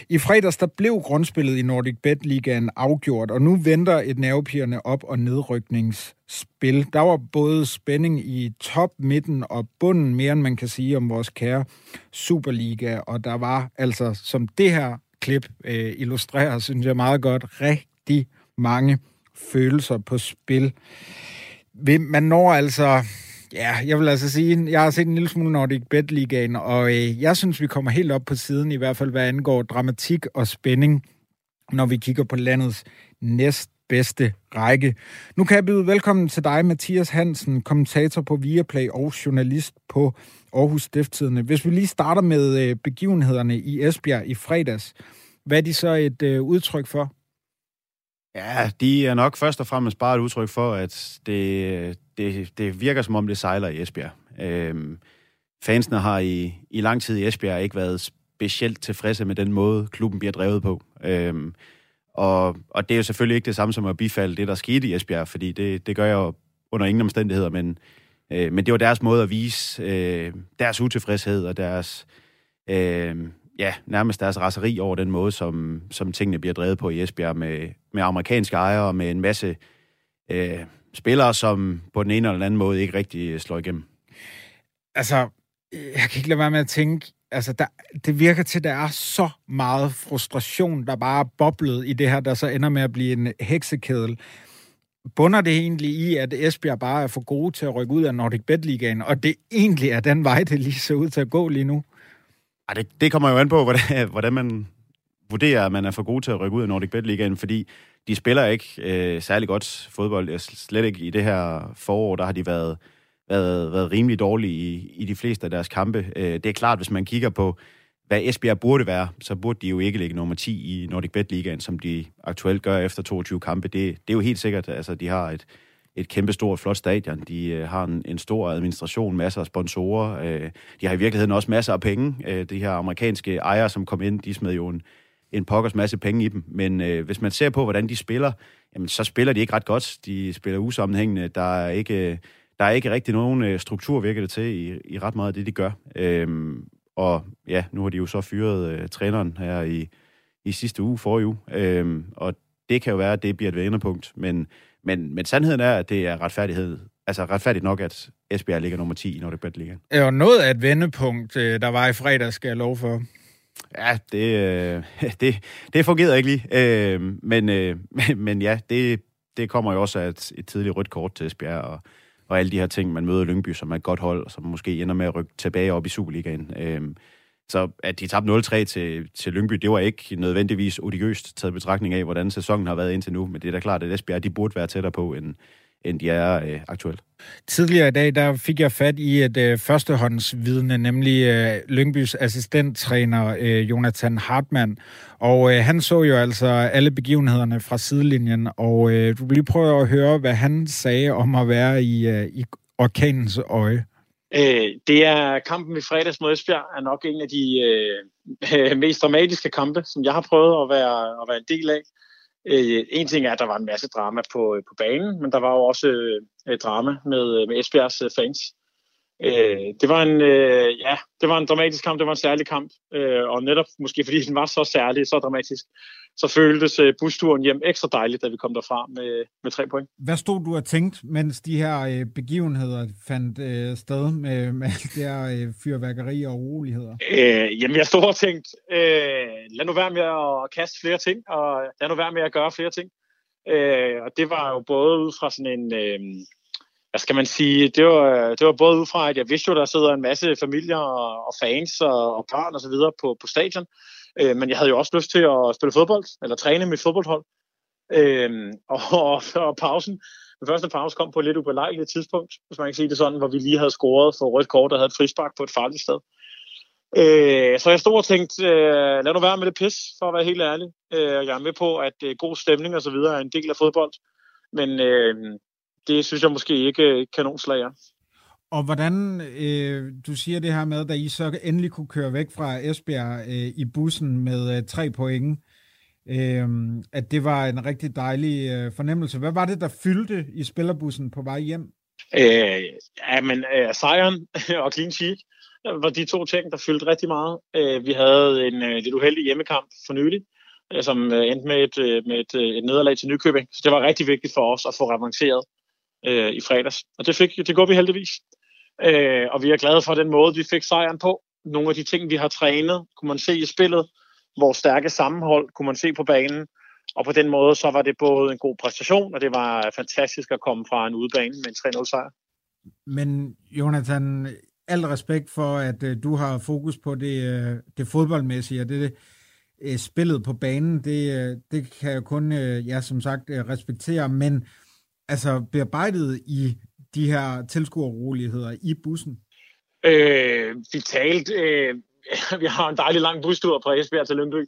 I fredags der blev grundspillet i Nordic Bet Ligaen afgjort, og nu venter et nervepirrende op- og nedrykningsspil. Der var både spænding i top, midten og bunden, mere end man kan sige om vores kære Superliga, og der var altså, som det her klip øh, illustrerer, synes jeg meget godt, rigtig mange følelser på spil. Man når altså... Ja, jeg vil altså sige, jeg har set en lille smule Nordic Bet Ligaen, og øh, jeg synes, vi kommer helt op på siden, i hvert fald hvad angår dramatik og spænding, når vi kigger på landets næst bedste række. Nu kan jeg byde velkommen til dig, Mathias Hansen, kommentator på Viaplay og journalist på Aarhus Stifttidene. Hvis vi lige starter med øh, begivenhederne i Esbjerg i fredags, hvad er de så et øh, udtryk for? Ja, de er nok først og fremmest bare et udtryk for, at det, det, det virker som om, det sejler i Esbjerg. Øhm, fansene har i, i lang tid i Esbjerg ikke været specielt tilfredse med den måde, klubben bliver drevet på. Øhm, og, og det er jo selvfølgelig ikke det samme som at bifalde det, der skete i Esbjerg, fordi det, det gør jeg jo under ingen omstændigheder, men, øh, men det var deres måde at vise øh, deres utilfredshed og deres, øh, ja, nærmest deres raseri over den måde, som, som tingene bliver drevet på i Esbjerg med, med amerikanske ejere og med en masse øh, spillere, som på den ene eller den anden måde ikke rigtig øh, slår igennem. Altså, øh, jeg kan ikke lade være med at tænke, altså, der, det virker til, at der er så meget frustration, der bare er boblet i det her, der så ender med at blive en heksekedel. Bunder det egentlig i, at Esbjerg bare er for gode til at rykke ud af Nordic Bet Ligaen, og det egentlig er den vej, det lige ser ud til at gå lige nu? Ej, det, det kommer jo an på, hvordan, hvordan man vurderer, at man er for god til at rykke ud af Nordic Bet Ligaen, fordi de spiller ikke øh, særlig godt fodbold. Slet ikke i det her forår, der har de været været, været rimelig dårlige i, i de fleste af deres kampe. Øh, det er klart, hvis man kigger på, hvad Esbjerg burde være, så burde de jo ikke ligge nummer 10 i Nordic Bet Ligaen, som de aktuelt gør efter 22 kampe. Det, det er jo helt sikkert, altså de har et, et kæmpestort, flot stadion. De øh, har en, en stor administration, masser af sponsorer. Øh, de har i virkeligheden også masser af penge. Øh, de her amerikanske ejere, som kom ind, de smed jo en, en pokkers masse penge i dem. Men øh, hvis man ser på, hvordan de spiller, jamen, så spiller de ikke ret godt. De spiller usammenhængende. Der er ikke øh, der er ikke rigtig nogen øh, struktur, virker det til, i, i ret meget af det, de gør. Øh, og ja, nu har de jo så fyret øh, træneren her i, i sidste uge, forrige uge. Øh, og det kan jo være, at det bliver et vendepunkt. Men, men, men sandheden er, at det er retfærdighed. Altså retfærdigt nok, at Esbjerg ligger nummer 10 i Nordic Bet Liga. Ja, og noget af et vendepunkt, øh, der var i fredag, skal jeg love for. Ja, det, øh, det, det fungerede ikke lige. Øh, men, øh, men, ja, det, det kommer jo også af et, et tidligt rødt kort til Esbjerg, og og alle de her ting, man møder Lyngby, som er et godt hold, som måske ender med at rykke tilbage op i Superligaen. Øhm, så at de tabte 0-3 til, til Lyngby, det var ikke nødvendigvis odiøst taget betragtning af, hvordan sæsonen har været indtil nu, men det er da klart, at Esbjerg de burde være tættere på, end, end de er øh, aktuelt. Tidligere i dag, der fik jeg fat i et øh, førstehåndsvidne, nemlig øh, Lyngbys assistenttræner øh, Jonathan Hartmann. Og øh, han så jo altså alle begivenhederne fra sidelinjen, og øh, du vil lige prøve at høre, hvad han sagde om at være i, øh, i orkanens øje. Øh, det er kampen i fredags mod Esbjerg, er nok en af de øh, mest dramatiske kampe, som jeg har prøvet at være, at være en del af. Øh, en ting er, at der var en masse drama på, øh, på banen, men der var jo også øh, øh drama med, øh, med Esbjergs øh, fans. Øh, det var en øh, ja, det var en dramatisk kamp, det var en særlig kamp, øh, og netop måske fordi den var så særlig, så dramatisk, så føltes øh, busturen hjem ekstra dejligt, da vi kom derfra med, med tre point. Hvad stod du og tænkt, mens de her øh, begivenheder fandt øh, sted med, med det her øh, fyrværkeri og uroligheder? Øh, jamen, jeg stod og tænkte, øh, lad nu være med at kaste flere ting, og lad nu være med at gøre flere ting. Øh, og det var jo både ud fra sådan en... Øh, hvad skal man sige, det var, det var både ud fra, at jeg vidste jo, der sidder en masse familier og, og fans og, og børn og så videre på, på stadion, øh, men jeg havde jo også lyst til at spille fodbold, eller træne mit fodboldhold. Øh, og, og, og pausen, den første pause kom på et lidt ubelejligt tidspunkt, hvis man kan sige det sådan, hvor vi lige havde scoret for rødt kort og havde et frispark på et farligt sted. Øh, så jeg stod og tænkte, øh, lad nu være med det pis, for at være helt ærlig. Øh, jeg er med på, at øh, god stemning og så videre er en del af fodbold. Men øh, det synes jeg måske ikke kanonslag er. Og hvordan, øh, du siger det her med, da I så endelig kunne køre væk fra Esbjerg øh, i bussen med øh, tre point, øh, at det var en rigtig dejlig øh, fornemmelse. Hvad var det, der fyldte i spillerbussen på vej hjem? Øh, ja, men øh, sejren og clean sheet var de to ting, der fyldte rigtig meget. Øh, vi havde en øh, lidt uheldig hjemmekamp for nylig, øh, som øh, endte med et, øh, med et, øh, et nederlag til Nykøbing. Så det var rigtig vigtigt for os at få revanceret øh, i fredags. Og det, fik, det går vi heldigvis. Øh, og vi er glade for den måde, vi fik sejren på. Nogle af de ting, vi har trænet, kunne man se i spillet. Vores stærke sammenhold kunne man se på banen. Og på den måde, så var det både en god præstation, og det var fantastisk at komme fra en udebane med en 3-0 sejr. Men Jonathan, al respekt for, at øh, du har fokus på det, øh, det fodboldmæssige, og det, øh, spillet på banen, det, øh, det kan jeg kun, øh, ja, som sagt, øh, respektere, men altså bearbejdet i de her tilskuerroligheder i bussen? Øh, vi talte, øh, vi har en dejlig lang bustur fra Esbjerg til Lyngby,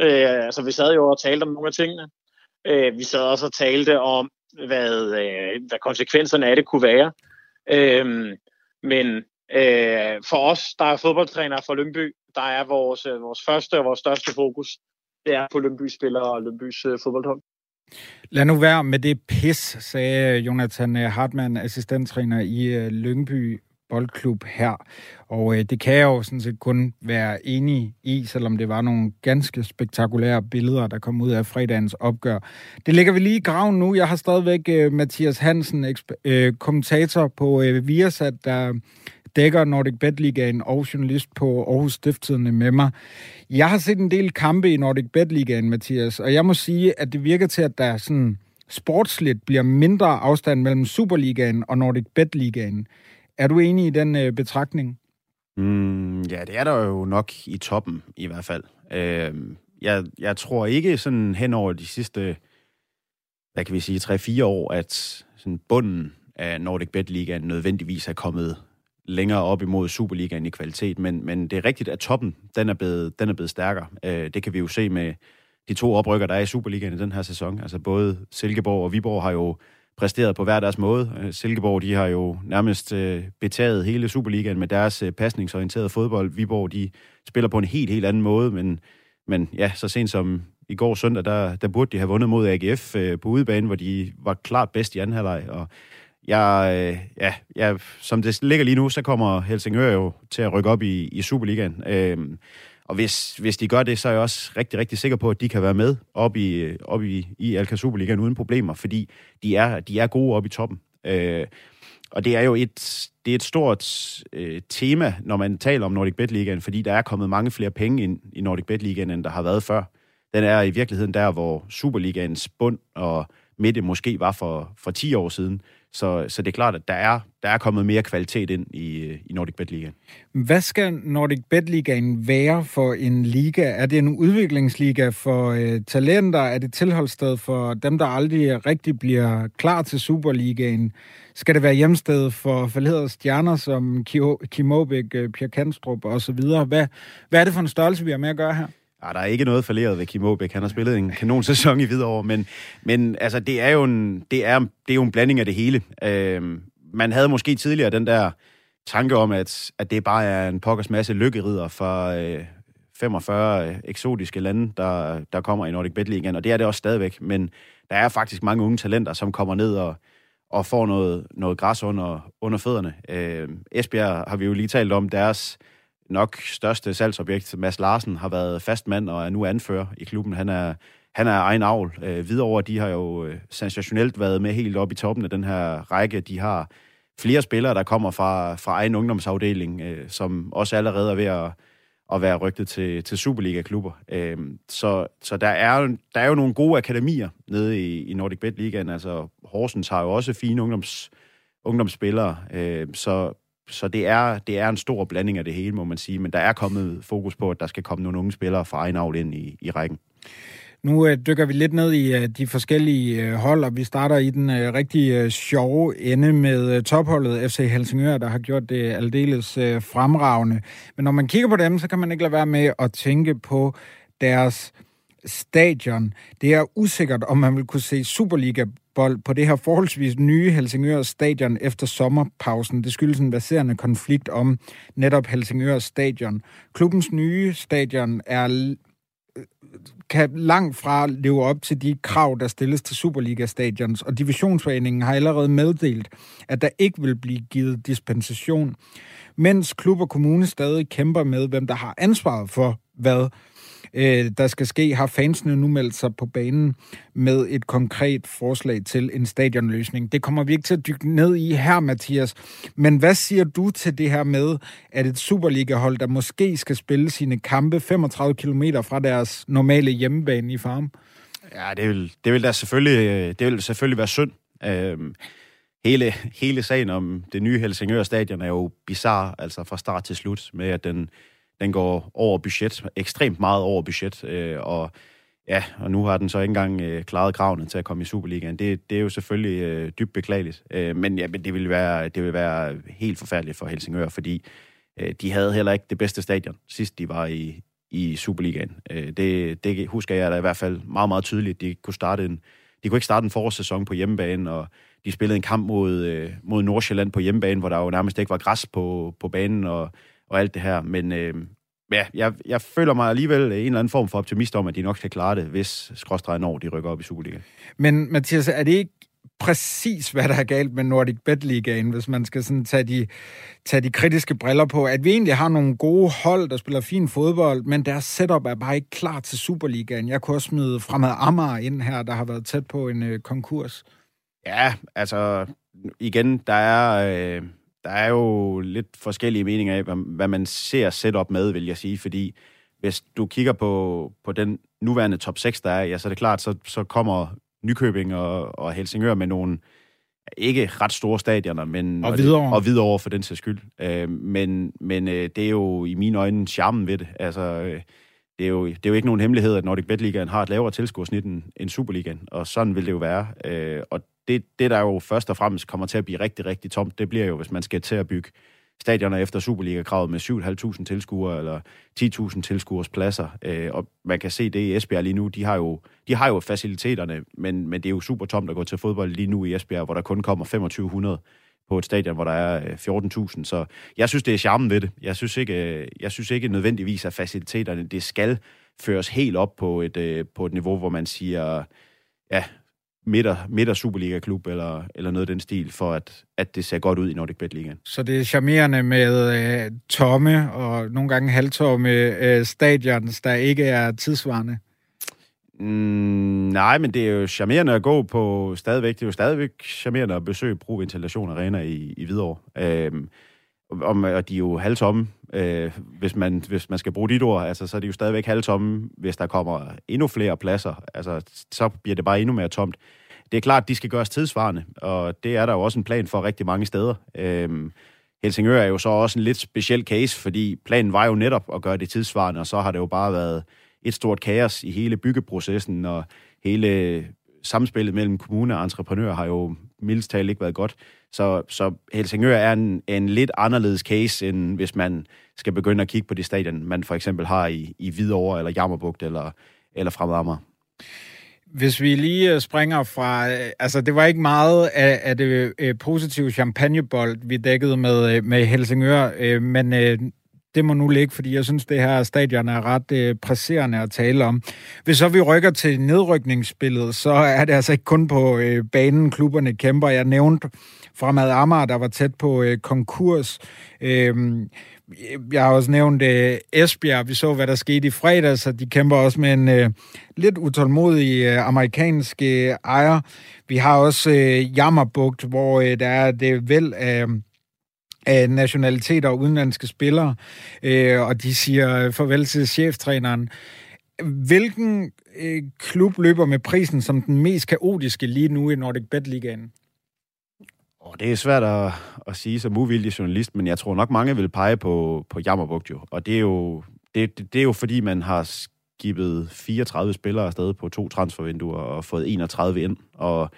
øh, altså vi sad jo og talte om nogle af tingene. Øh, vi sad også og talte om, hvad, øh, hvad konsekvenserne af det kunne være. Øh, men øh, for os, der er fodboldtrænere for Lyngby, der er vores, øh, vores første og vores største fokus, det er på Lyngby spillere og Lyngbys øh, fodboldhold. Lad nu være med det pis, sagde Jonathan Hartmann, assistenttræner i øh, Lyngby boldklub her. Og øh, det kan jeg jo sådan set kun være enig i, selvom det var nogle ganske spektakulære billeder, der kom ud af fredagens opgør. Det ligger vi lige i graven nu. Jeg har stadigvæk øh, Mathias Hansen, eksp- øh, kommentator på øh, Viasat, der dækker Nordic Bet Ligaen og journalist på Aarhus Stiftstidende med mig. Jeg har set en del kampe i Nordic Bet Ligaen, Mathias, og jeg må sige, at det virker til, at der sådan sportsligt bliver mindre afstand mellem Superligaen og Nordic Bet Ligaen. Er du enig i den øh, betragtning? Mm, ja, det er der jo nok i toppen i hvert fald. Øh, jeg, jeg tror ikke sådan hen over de sidste, hvad kan vi sige, 3-4 år, at sådan bunden af Nordic Bet Ligaen nødvendigvis er kommet længere op imod Superligaen i kvalitet, men, men det er rigtigt, at toppen, den er blevet, den er blevet stærkere. Øh, det kan vi jo se med de to oprykker, der er i Superligaen i den her sæson. Altså både Silkeborg og Viborg har jo præsteret på hver deres måde. Øh, Silkeborg, de har jo nærmest øh, betaget hele Superligaen med deres øh, pasningsorienterede fodbold. Viborg, de spiller på en helt, helt anden måde, men, men ja, så sent som i går søndag, der, der burde de have vundet mod AGF øh, på udebane, hvor de var klart bedst i anden halvleg, og jeg, øh, ja, jeg, som det ligger lige nu, så kommer Helsingør jo til at rykke op i, i Superligaen. Øh, og hvis, hvis de gør det, så er jeg også rigtig, rigtig sikker på, at de kan være med op i, op i, i Alka Superligaen uden problemer, fordi de er, de er gode op i toppen. Øh, og det er jo et, det er et stort øh, tema, når man taler om Nordic Bet Ligaen, fordi der er kommet mange flere penge ind i Nordic Bet Ligaen, end der har været før. Den er i virkeligheden der, hvor Superligaens bund og midte måske var for, for 10 år siden. Så, så det er klart, at der er, der er kommet mere kvalitet ind i, i Nordic Bet Ligaen. Hvad skal Nordic Bet Ligaen være for en liga? Er det en udviklingsliga for øh, talenter? Er det tilholdssted for dem, der aldrig rigtig bliver klar til Superligaen? Skal det være hjemsted for falderede stjerner som Kim Aabæk, øh, Pierre Kanstrup osv.? Hvad, hvad er det for en størrelse, vi har med at gøre her? Ja, der er ikke noget falderet ved Kim Aabæk. Han har spillet en kanon sæson i Hvidovre, men, men altså, det er jo en, det er, det er jo en blanding af det hele. Øh, man havde måske tidligere den der tanke om, at, at det bare er en pokkers masse lykkerider fra øh, 45 øh, eksotiske lande, der, der kommer i Nordic Bet League, og det er det også stadigvæk, men der er faktisk mange unge talenter, som kommer ned og, og får noget, noget græs under, under fødderne. Øh, Esbjerg har vi jo lige talt om, deres nok største salgsobjekt, Mads Larsen, har været fast mand og er nu anfører i klubben. Han er, han er egen avl. Øh, Hvidovre, de har jo øh, sensationelt været med helt op i toppen af den her række. De har flere spillere, der kommer fra, fra egen ungdomsafdeling, øh, som også allerede er ved at, at være rygtet til, til Superliga-klubber. Øh, så så der, er, der er jo nogle gode akademier nede i, i Nordic Bet Ligaen. Altså, Horsens har jo også fine ungdoms, ungdomsspillere. Øh, så så det er, det er en stor blanding af det hele, må man sige. Men der er kommet fokus på, at der skal komme nogle unge spillere fra egen ind i, i rækken. Nu øh, dykker vi lidt ned i øh, de forskellige øh, hold, og vi starter i den øh, rigtig øh, sjove ende med øh, topholdet FC Helsingør, der har gjort det aldeles øh, fremragende. Men når man kigger på dem, så kan man ikke lade være med at tænke på deres stadion. Det er usikkert, om man vil kunne se Superliga bold på det her forholdsvis nye Helsingør stadion efter sommerpausen. Det skyldes en baserende konflikt om netop Helsingør stadion. Klubbens nye stadion er øh, kan langt fra leve op til de krav, der stilles til Superliga-stadions, og Divisionsforeningen har allerede meddelt, at der ikke vil blive givet dispensation, mens klub og kommune stadig kæmper med, hvem der har ansvaret for hvad øh, der skal ske, har fansene nu meldt sig på banen med et konkret forslag til en stadionløsning. Det kommer vi ikke til at dykke ned i her, Mathias. Men hvad siger du til det her med, at et Superliga-hold, der måske skal spille sine kampe 35 km fra deres normale hjemmebane i farm? Ja, det vil, det vil da selvfølgelig, øh, det vil selvfølgelig være synd. Øhm, hele, hele sagen om det nye Helsingør Stadion er jo bizarre, altså fra start til slut, med at den den går over budget, ekstremt meget over budget, øh, og ja, og nu har den så ikke engang øh, klaret kravene til at komme i Superligaen. Det, det er jo selvfølgelig øh, dybt beklageligt, øh, men, ja, men det, vil være, det vil være helt forfærdeligt for Helsingør, fordi øh, de havde heller ikke det bedste stadion, sidst de var i, i Superligaen. Øh, det, det husker jeg da i hvert fald meget, meget tydeligt. De kunne, starte en, de kunne ikke starte en forårssæson på hjemmebane, og de spillede en kamp mod, øh, mod Nordsjælland på hjemmebane, hvor der jo nærmest ikke var græs på, på banen og, og alt det her. Men øh, ja, jeg, jeg føler mig alligevel en eller anden form for optimist om, at de nok skal klare det, hvis skråstreget når de rykker op i Superligaen. Men Mathias, er det ikke præcis, hvad der er galt med Nordic Bet Ligaen, hvis man skal sådan tage de, tage de kritiske briller på. At vi egentlig har nogle gode hold, der spiller fin fodbold, men deres setup er bare ikke klar til Superligaen. Jeg kunne også smide Fremad Amager ind her, der har været tæt på en øh, konkurs. Ja, altså igen, der er, øh, der er jo lidt forskellige meninger af, hvad, man ser setup med, vil jeg sige, fordi hvis du kigger på, på den nuværende top 6, der er, ja, så er det klart, så, så kommer Nykøbing og, og Helsingør med nogle ikke ret store stadioner, men, og videre og videre for den sags skyld. Øh, men men øh, det er jo i mine øjne charmen ved det. Altså, øh, det, er jo, det er jo ikke nogen hemmelighed, at Nordic Bet Ligaen har et lavere tilskuersnit end, end Superligaen, og sådan vil det jo være. Øh, og det, det, der jo først og fremmest kommer til at blive rigtig, rigtig tomt, det bliver jo, hvis man skal til at bygge stadioner efter Superliga-kravet med 7.500 tilskuere eller 10.000 tilskuers pladser. Øh, og man kan se det i Esbjerg lige nu. De har jo, de har jo faciliteterne, men, men det er jo super tomt at gå til fodbold lige nu i Esbjerg, hvor der kun kommer 2500 på et stadion, hvor der er øh, 14.000. Så jeg synes, det er charmen ved det. Jeg synes ikke, øh, jeg synes ikke nødvendigvis, at faciliteterne det skal føres helt op på et, øh, på et niveau, hvor man siger, ja, midter, midter Superliga-klub eller, eller noget af den stil, for at, at det ser godt ud i Nordic Bet Ligaen. Så det er charmerende med øh, tomme og nogle gange halvtomme øh, stadions, der ikke er tidsvarende? Mm, nej, men det er jo charmerende at gå på stadigvæk. Det er jo stadigvæk charmerende at besøge Pro Ventilation Arena i, i Hvidovre. Øhm, om, og de er jo halvtomme, øh, hvis, man, hvis man skal bruge dit ord. Altså, så er de jo stadigvæk halvtomme, hvis der kommer endnu flere pladser. Altså, så bliver det bare endnu mere tomt. Det er klart, at de skal gøres tidsvarende, og det er der jo også en plan for rigtig mange steder. Øh, Helsingør er jo så også en lidt speciel case, fordi planen var jo netop at gøre det tidsvarende, og så har det jo bare været et stort kaos i hele byggeprocessen, og hele samspillet mellem kommune og entreprenør har jo mildest talt ikke været godt. Så, så Helsingør er en, en lidt anderledes case, end hvis man skal begynde at kigge på det stadion, man for eksempel har i, i Hvidovre, eller Jammerbugt, eller, eller Fremad Amager. Hvis vi lige øh, springer fra, øh, altså det var ikke meget af, af det øh, positive champagnebold, vi dækkede med, med Helsingør, men det må nu ligge, fordi jeg synes, det her stadion er ret øh, presserende at tale om. Hvis så vi rykker til nedrykningsspillet, så er det altså ikke kun på øh, banen, klubberne kæmper. Jeg nævnte Fremad Amager, der var tæt på øh, konkurs. Øh, jeg har også nævnt øh, Esbjerg. Vi så, hvad der skete i fredags, så de kæmper også med en øh, lidt utålmodig øh, amerikansk øh, ejer. Vi har også øh, Jammerbugt, hvor øh, der er det vel af... Øh, af nationaliteter og udenlandske spillere, øh, og de siger øh, farvel til cheftræneren. Hvilken øh, klub løber med prisen som den mest kaotiske lige nu i Nordic Bet Ligaen? Og det er svært at, at sige som uvildig journalist, men jeg tror nok mange vil pege på, på Jammerbugt jo. Og det er jo, det, det, det er jo fordi, man har skibet 34 spillere afsted på to transfervinduer og fået 31 ind. Og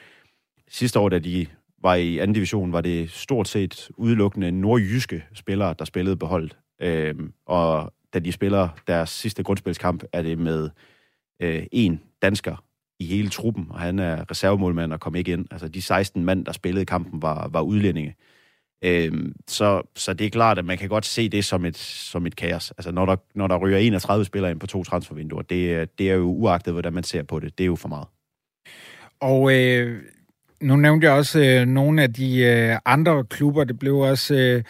sidste år, da de var i anden division, var det stort set udelukkende nordjyske spillere, der spillede beholdt. Øhm, og da de spiller deres sidste grundspilskamp, er det med øh, en dansker i hele truppen, og han er reservemålmand og kom ikke ind. Altså de 16 mand, der spillede kampen, var, var udlændinge. Øhm, så, så det er klart, at man kan godt se det som et, som et kaos. Altså når der, når der ryger 31 spillere ind på to transfervinduer, det, det er jo uagtet, hvordan man ser på det. Det er jo for meget. Og øh, nu nævnte jeg også øh, nogle af de øh, andre klubber. Det blev også øh,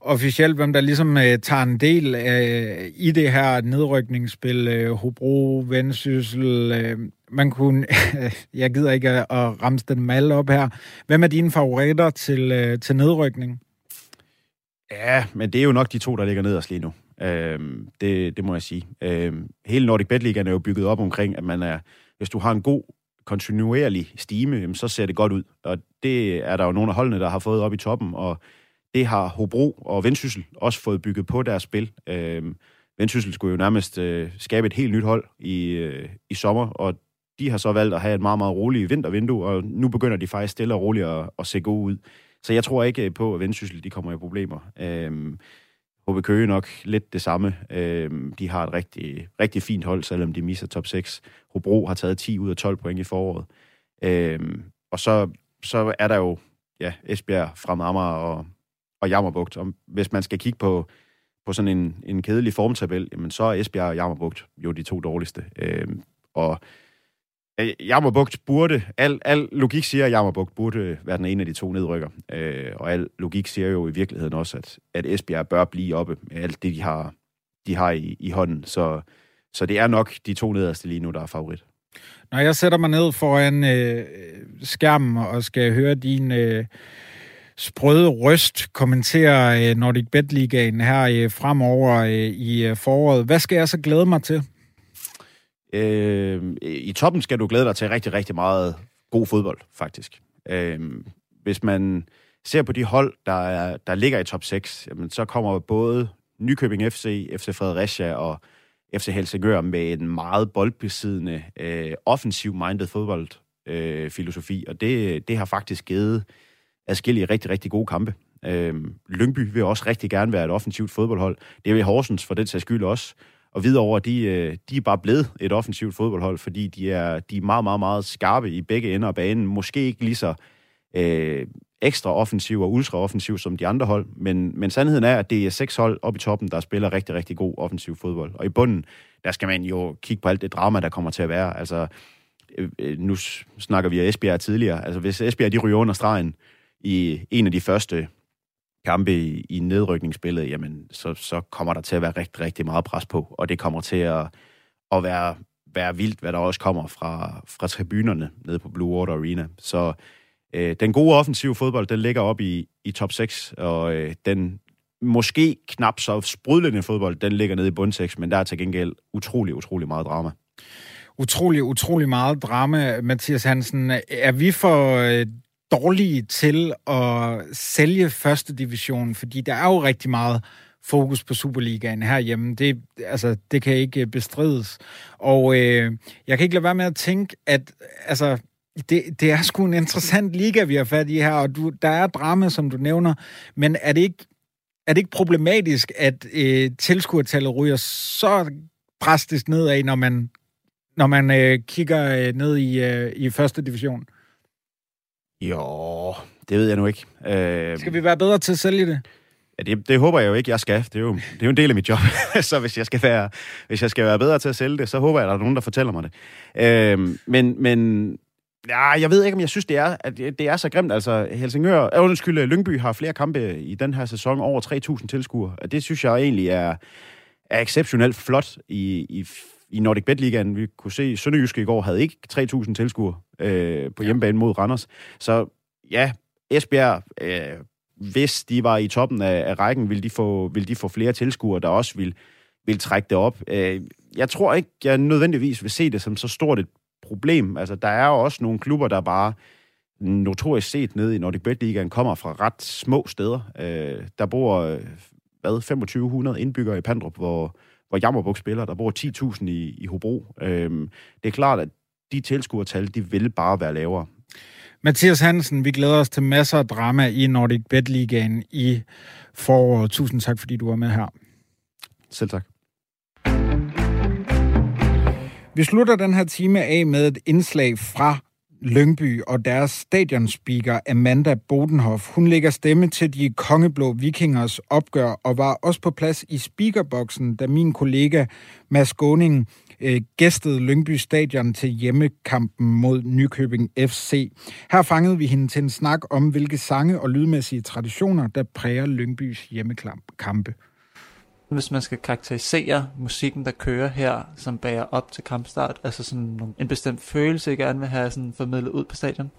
officielt, hvem der ligesom øh, tager en del øh, i det her nedrykningsspil. Øh, Hobro, Vendsyssel. Øh, man kunne, jeg gider ikke at, ramse den alle op her. Hvem er dine favoritter til, øh, til nedrykning? Ja, men det er jo nok de to, der ligger nederst lige nu. Øh, det, det må jeg sige. Øh, hele Nordic Bet Ligaen er jo bygget op omkring, at man er, hvis du har en god kontinuerlig stime, så ser det godt ud. Og det er der jo nogle af holdene, der har fået op i toppen, og det har Hobro og Vendsyssel også fået bygget på deres spil. Øhm, Vendsyssel skulle jo nærmest øh, skabe et helt nyt hold i, øh, i sommer, og de har så valgt at have et meget, meget roligt vintervindue, og nu begynder de faktisk stille og roligt at, at se gode ud. Så jeg tror ikke øh, på, at Vendsyssel de kommer i problemer. Øhm, HB Køge nok lidt det samme. Øhm, de har et rigtig, rigtig fint hold, selvom de misser top 6. Hobro har taget 10 ud af 12 point i foråret. Øhm, og så, så er der jo ja, Esbjerg, fra Amager og, og Jammerbugt. Og hvis man skal kigge på, på sådan en, en kedelig formtabel, jamen så er Esbjerg og Jammerbugt jo de to dårligste. Øhm, og Øh, Jammerbugt burde, al, al logik siger, at Jammerbugt burde være den ene af de to nedrykker. Øh, og al logik siger jo i virkeligheden også, at, at Esbjerg bør blive oppe med alt det, de har, de har i, i hånden. Så, så det er nok de to nederste lige nu, der er favorit. Når jeg sætter mig ned foran øh, skærmen og skal høre din øh, sprøde røst kommentere øh, Nordic Bet Ligaen her øh, fremover øh, i øh, foråret, hvad skal jeg så glæde mig til? Øh, I toppen skal du glæde dig til rigtig, rigtig meget god fodbold, faktisk. Øh, hvis man ser på de hold, der, er, der ligger i top 6, jamen, så kommer både Nykøbing FC, FC Fredericia og FC Helsingør med en meget boldbesiddende, øh, offensiv-minded fodboldfilosofi, øh, og det, det har faktisk givet adskillige rigtig, rigtig gode kampe. Øh, Lyngby vil også rigtig gerne være et offensivt fodboldhold. Det vil Horsens for den sags skyld også. Og videre de, øh, de er bare blevet et offensivt fodboldhold, fordi de er, de er meget, meget, meget skarpe i begge ender af banen. Måske ikke lige så øh, ekstra offensiv og ultra offensiv som de andre hold, men, men sandheden er, at det er seks hold oppe i toppen, der spiller rigtig, rigtig god offensiv fodbold. Og i bunden, der skal man jo kigge på alt det drama, der kommer til at være. Altså, øh, øh nu snakker vi af Esbjerg tidligere. Altså, hvis Esbjerg de ryger under stregen i en af de første kampe i, i nedrykningsspillet, jamen, så, så kommer der til at være rigtig, rigtig meget pres på, og det kommer til at, at være, være vildt, hvad der også kommer fra, fra tribunerne nede på Blue Water Arena. Så øh, den gode offensive fodbold, den ligger op i, i top 6, og øh, den måske knap så sprudlende fodbold, den ligger nede i bund 6, men der er til gengæld utrolig, utrolig meget drama. Utrolig, utrolig meget drama, Mathias Hansen. Er vi for øh, dårlige til at sælge første division, fordi der er jo rigtig meget fokus på Superligaen herhjemme. Det, altså, det kan ikke bestrides. Og øh, jeg kan ikke lade være med at tænke, at altså, det, det er sgu en interessant liga, vi har fat i her, og du, der er drama, som du nævner, men er det ikke, er det ikke problematisk, at øh, tilskuertallet ryger så drastisk nedad, når man, når man øh, kigger øh, ned i, øh, i første division? Jo, det ved jeg nu ikke. Øh, skal vi være bedre til at sælge det? Ja, det, det håber jeg jo ikke, jeg skal. Det er jo, det er jo en del af mit job. så hvis jeg, skal være, hvis jeg skal være bedre til at sælge det, så håber jeg, at der er nogen, der fortæller mig det. Øh, men, men ja, jeg ved ikke, om jeg synes, det er, at det er så grimt. Altså, Helsingør, øh, undskyld, Lyngby har flere kampe i den her sæson, over 3.000 tilskuere. Det synes jeg egentlig er, er exceptionelt flot i, i i Nordic Bet Ligaen. Vi kunne se, at Sønderjyske i går havde ikke 3.000 tilskuere øh, på hjemmebane mod Randers. Så ja, Esbjerg, øh, hvis de var i toppen af, af rækken, ville de få, ville de få flere tilskuere, der også vil, vil trække det op. Øh, jeg tror ikke, jeg nødvendigvis vil se det som så stort et problem. Altså, der er jo også nogle klubber, der bare notorisk set nede i Nordic Bet Ligaen kommer fra ret små steder. Øh, der bor, øh, hvad, 2500 indbyggere i Pandrup, hvor hvor Jammerbuk spiller. Der bor 10.000 i, i Hobro. Øhm, det er klart, at de tilskuertal, de vil bare være lavere. Mathias Hansen, vi glæder os til masser af drama i Nordic Bet Ligaen i foråret. Tusind tak, fordi du var med her. Selv tak. Vi slutter den her time af med et indslag fra Lyngby og deres stadionspeaker Amanda Bodenhoff. Hun lægger stemme til de kongeblå vikingers opgør og var også på plads i speakerboksen, da min kollega Mads Gåning øh, gæstede Lyngby Stadion til hjemmekampen mod Nykøbing FC. Her fangede vi hende til en snak om, hvilke sange og lydmæssige traditioner, der præger Lyngbys hjemmekampe. Hvis man skal karakterisere musikken, der kører her, som bærer op til kampstart, altså sådan en bestemt følelse, jeg gerne vil have sådan formidlet ud på stadion?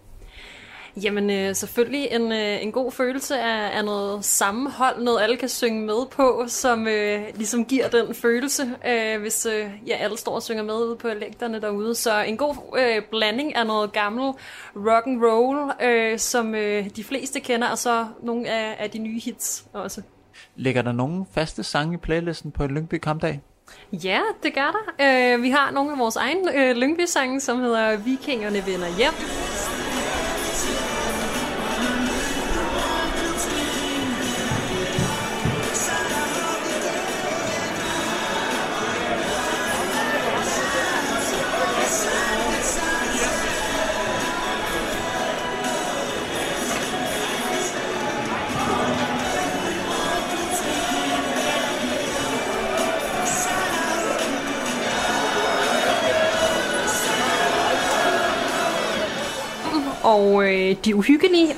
Jamen øh, selvfølgelig en, øh, en god følelse af, af noget sammenhold, noget alle kan synge med på, som øh, ligesom giver den følelse, øh, hvis øh, ja, alle står og synger med ude på lægterne derude. Så en god øh, blanding af noget gammel rock and roll, øh, som øh, de fleste kender, og så nogle af, af de nye hits også. Ligger der nogen faste sange i playlisten på en Lyngby kampdag? Ja, det gør der. Uh, vi har nogle af vores egne uh, øh, Lyngby-sange, som hedder Vikingerne vender hjem. Og øh, de uhyggelige.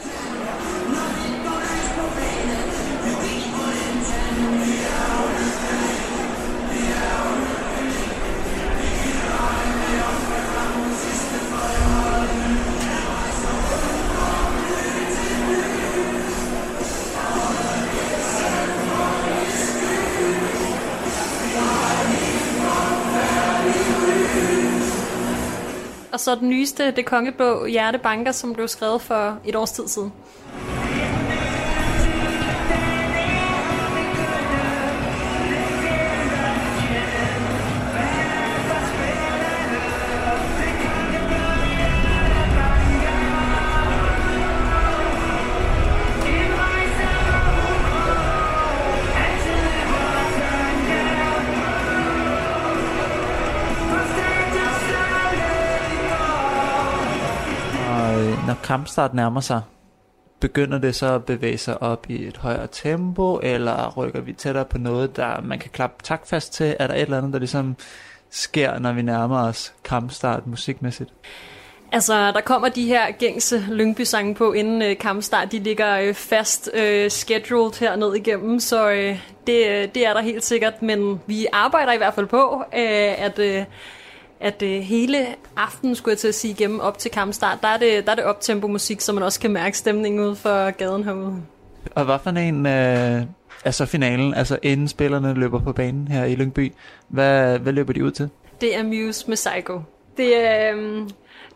Og så den nyeste, det kongebog Hjertebanker, som blev skrevet for et års tid siden. Kampstart nærmer sig, begynder det så at bevæge sig op i et højere tempo, eller rykker vi tættere på noget, der man kan klappe taktfast til? Er der et eller andet, der ligesom sker, når vi nærmer os kampstart musikmæssigt? Altså, der kommer de her gængse Lyngby-sange på inden øh, kampstart. De ligger øh, fast øh, scheduled her ned igennem, så øh, det, øh, det er der helt sikkert. Men vi arbejder i hvert fald på, øh, at, øh, at øh, hele aftenen, skulle jeg til at sige, igennem op til kampstart, der er det, der er det optempo musik, så man også kan mærke stemningen ude for gaden herude. Og hvad for en øh, altså finalen, altså inden spillerne løber på banen her i Lyngby, hvad, hvad løber de ud til? Det er Muse med Psycho. Det er,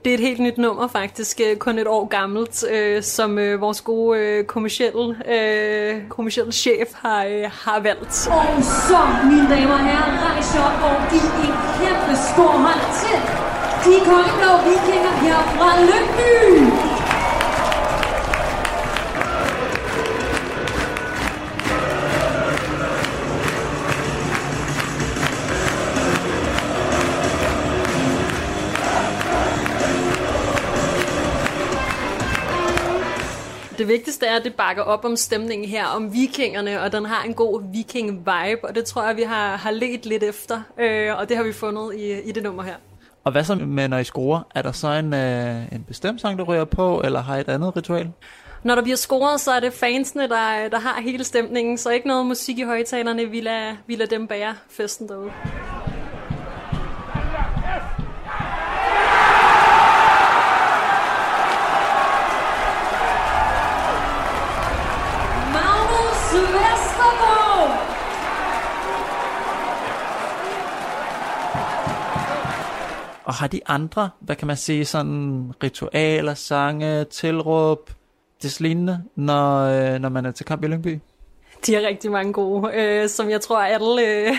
det er et helt nyt nummer faktisk, øh, kun et år gammelt, øh, som øh, vores gode øh, kommersielle, øh, kommersielle chef har, øh, har valgt. Og så, mine damer og herrer, rejser op og giv en kæmpe stor hånd til de kongeblå vikinger her fra Lyngby. Det vigtigste er, at det bakker op om stemningen her, om vikingerne, og den har en god viking-vibe, og det tror jeg, vi har, har let lidt efter, øh, og det har vi fundet i, i det nummer her. Og hvad så med, når I scorer? Er der så en, øh, en bestemt sang, der rører på, eller har I et andet ritual? Når der bliver scoret, så er det fansene, der, der har hele stemningen, så ikke noget musik i højtalerne, vi lader, vi lader dem bære festen derude. Og har de andre, hvad kan man sige, sådan ritualer, sange, tilråb, det lignende, når, øh, når man er til kamp i Lyngby? De har rigtig mange gode, øh, som jeg tror, alle øh,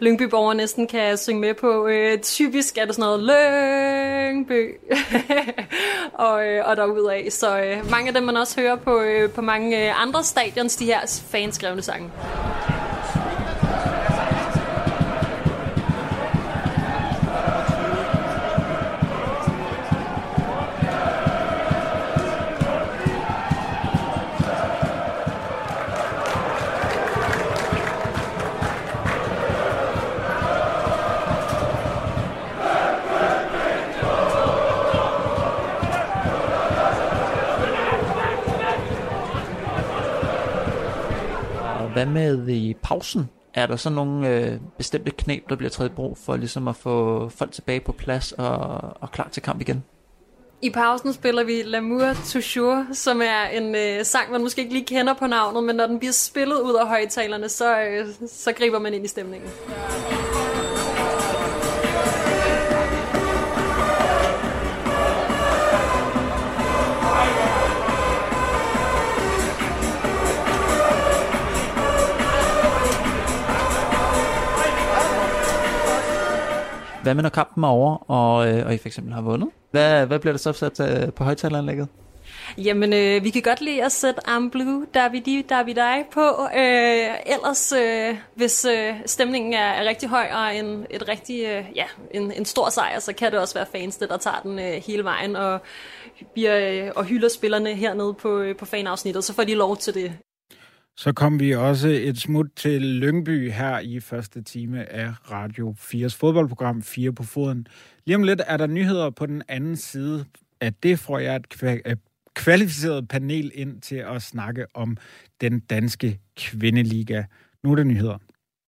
Lyngby-borgere næsten kan synge med på. Øh, typisk er det sådan noget Lyngby og, øh, og derudaf. Så øh, mange af dem, man også hører på, øh, på mange øh, andre stadions, de her fanskrevne sange. Hvad med i pausen? Er der så nogle øh, bestemte knep, der bliver taget i brug for ligesom at få folk tilbage på plads og, og klar til kamp igen? I pausen spiller vi L'amour toujours, som er en øh, sang, man måske ikke lige kender på navnet, men når den bliver spillet ud af højtalerne, så, øh, så griber man ind i stemningen. Hvad med når kampen er over, og, øh, og I for eksempel har vundet? Hvad, hvad bliver der så sat øh, på højtaleranlægget? Jamen, øh, vi kan godt lide at sætte I'm Blue, der vi der vi dig på. Øh, ellers, øh, hvis øh, stemningen er, er rigtig høj og en, et rigtig, øh, ja, en, en stor sejr, så kan det også være fans, det, der tager den øh, hele vejen og, bliver, øh, og hylder spillerne hernede på, øh, på fanafsnittet. Så får de lov til det. Så kom vi også et smut til Lyngby her i første time af Radio 4's fodboldprogram 4 på foden. Lige om lidt er der nyheder på den anden side af det, får jeg et et øh, kvalificeret panel ind til at snakke om den danske kvindeliga. Nu er der nyheder.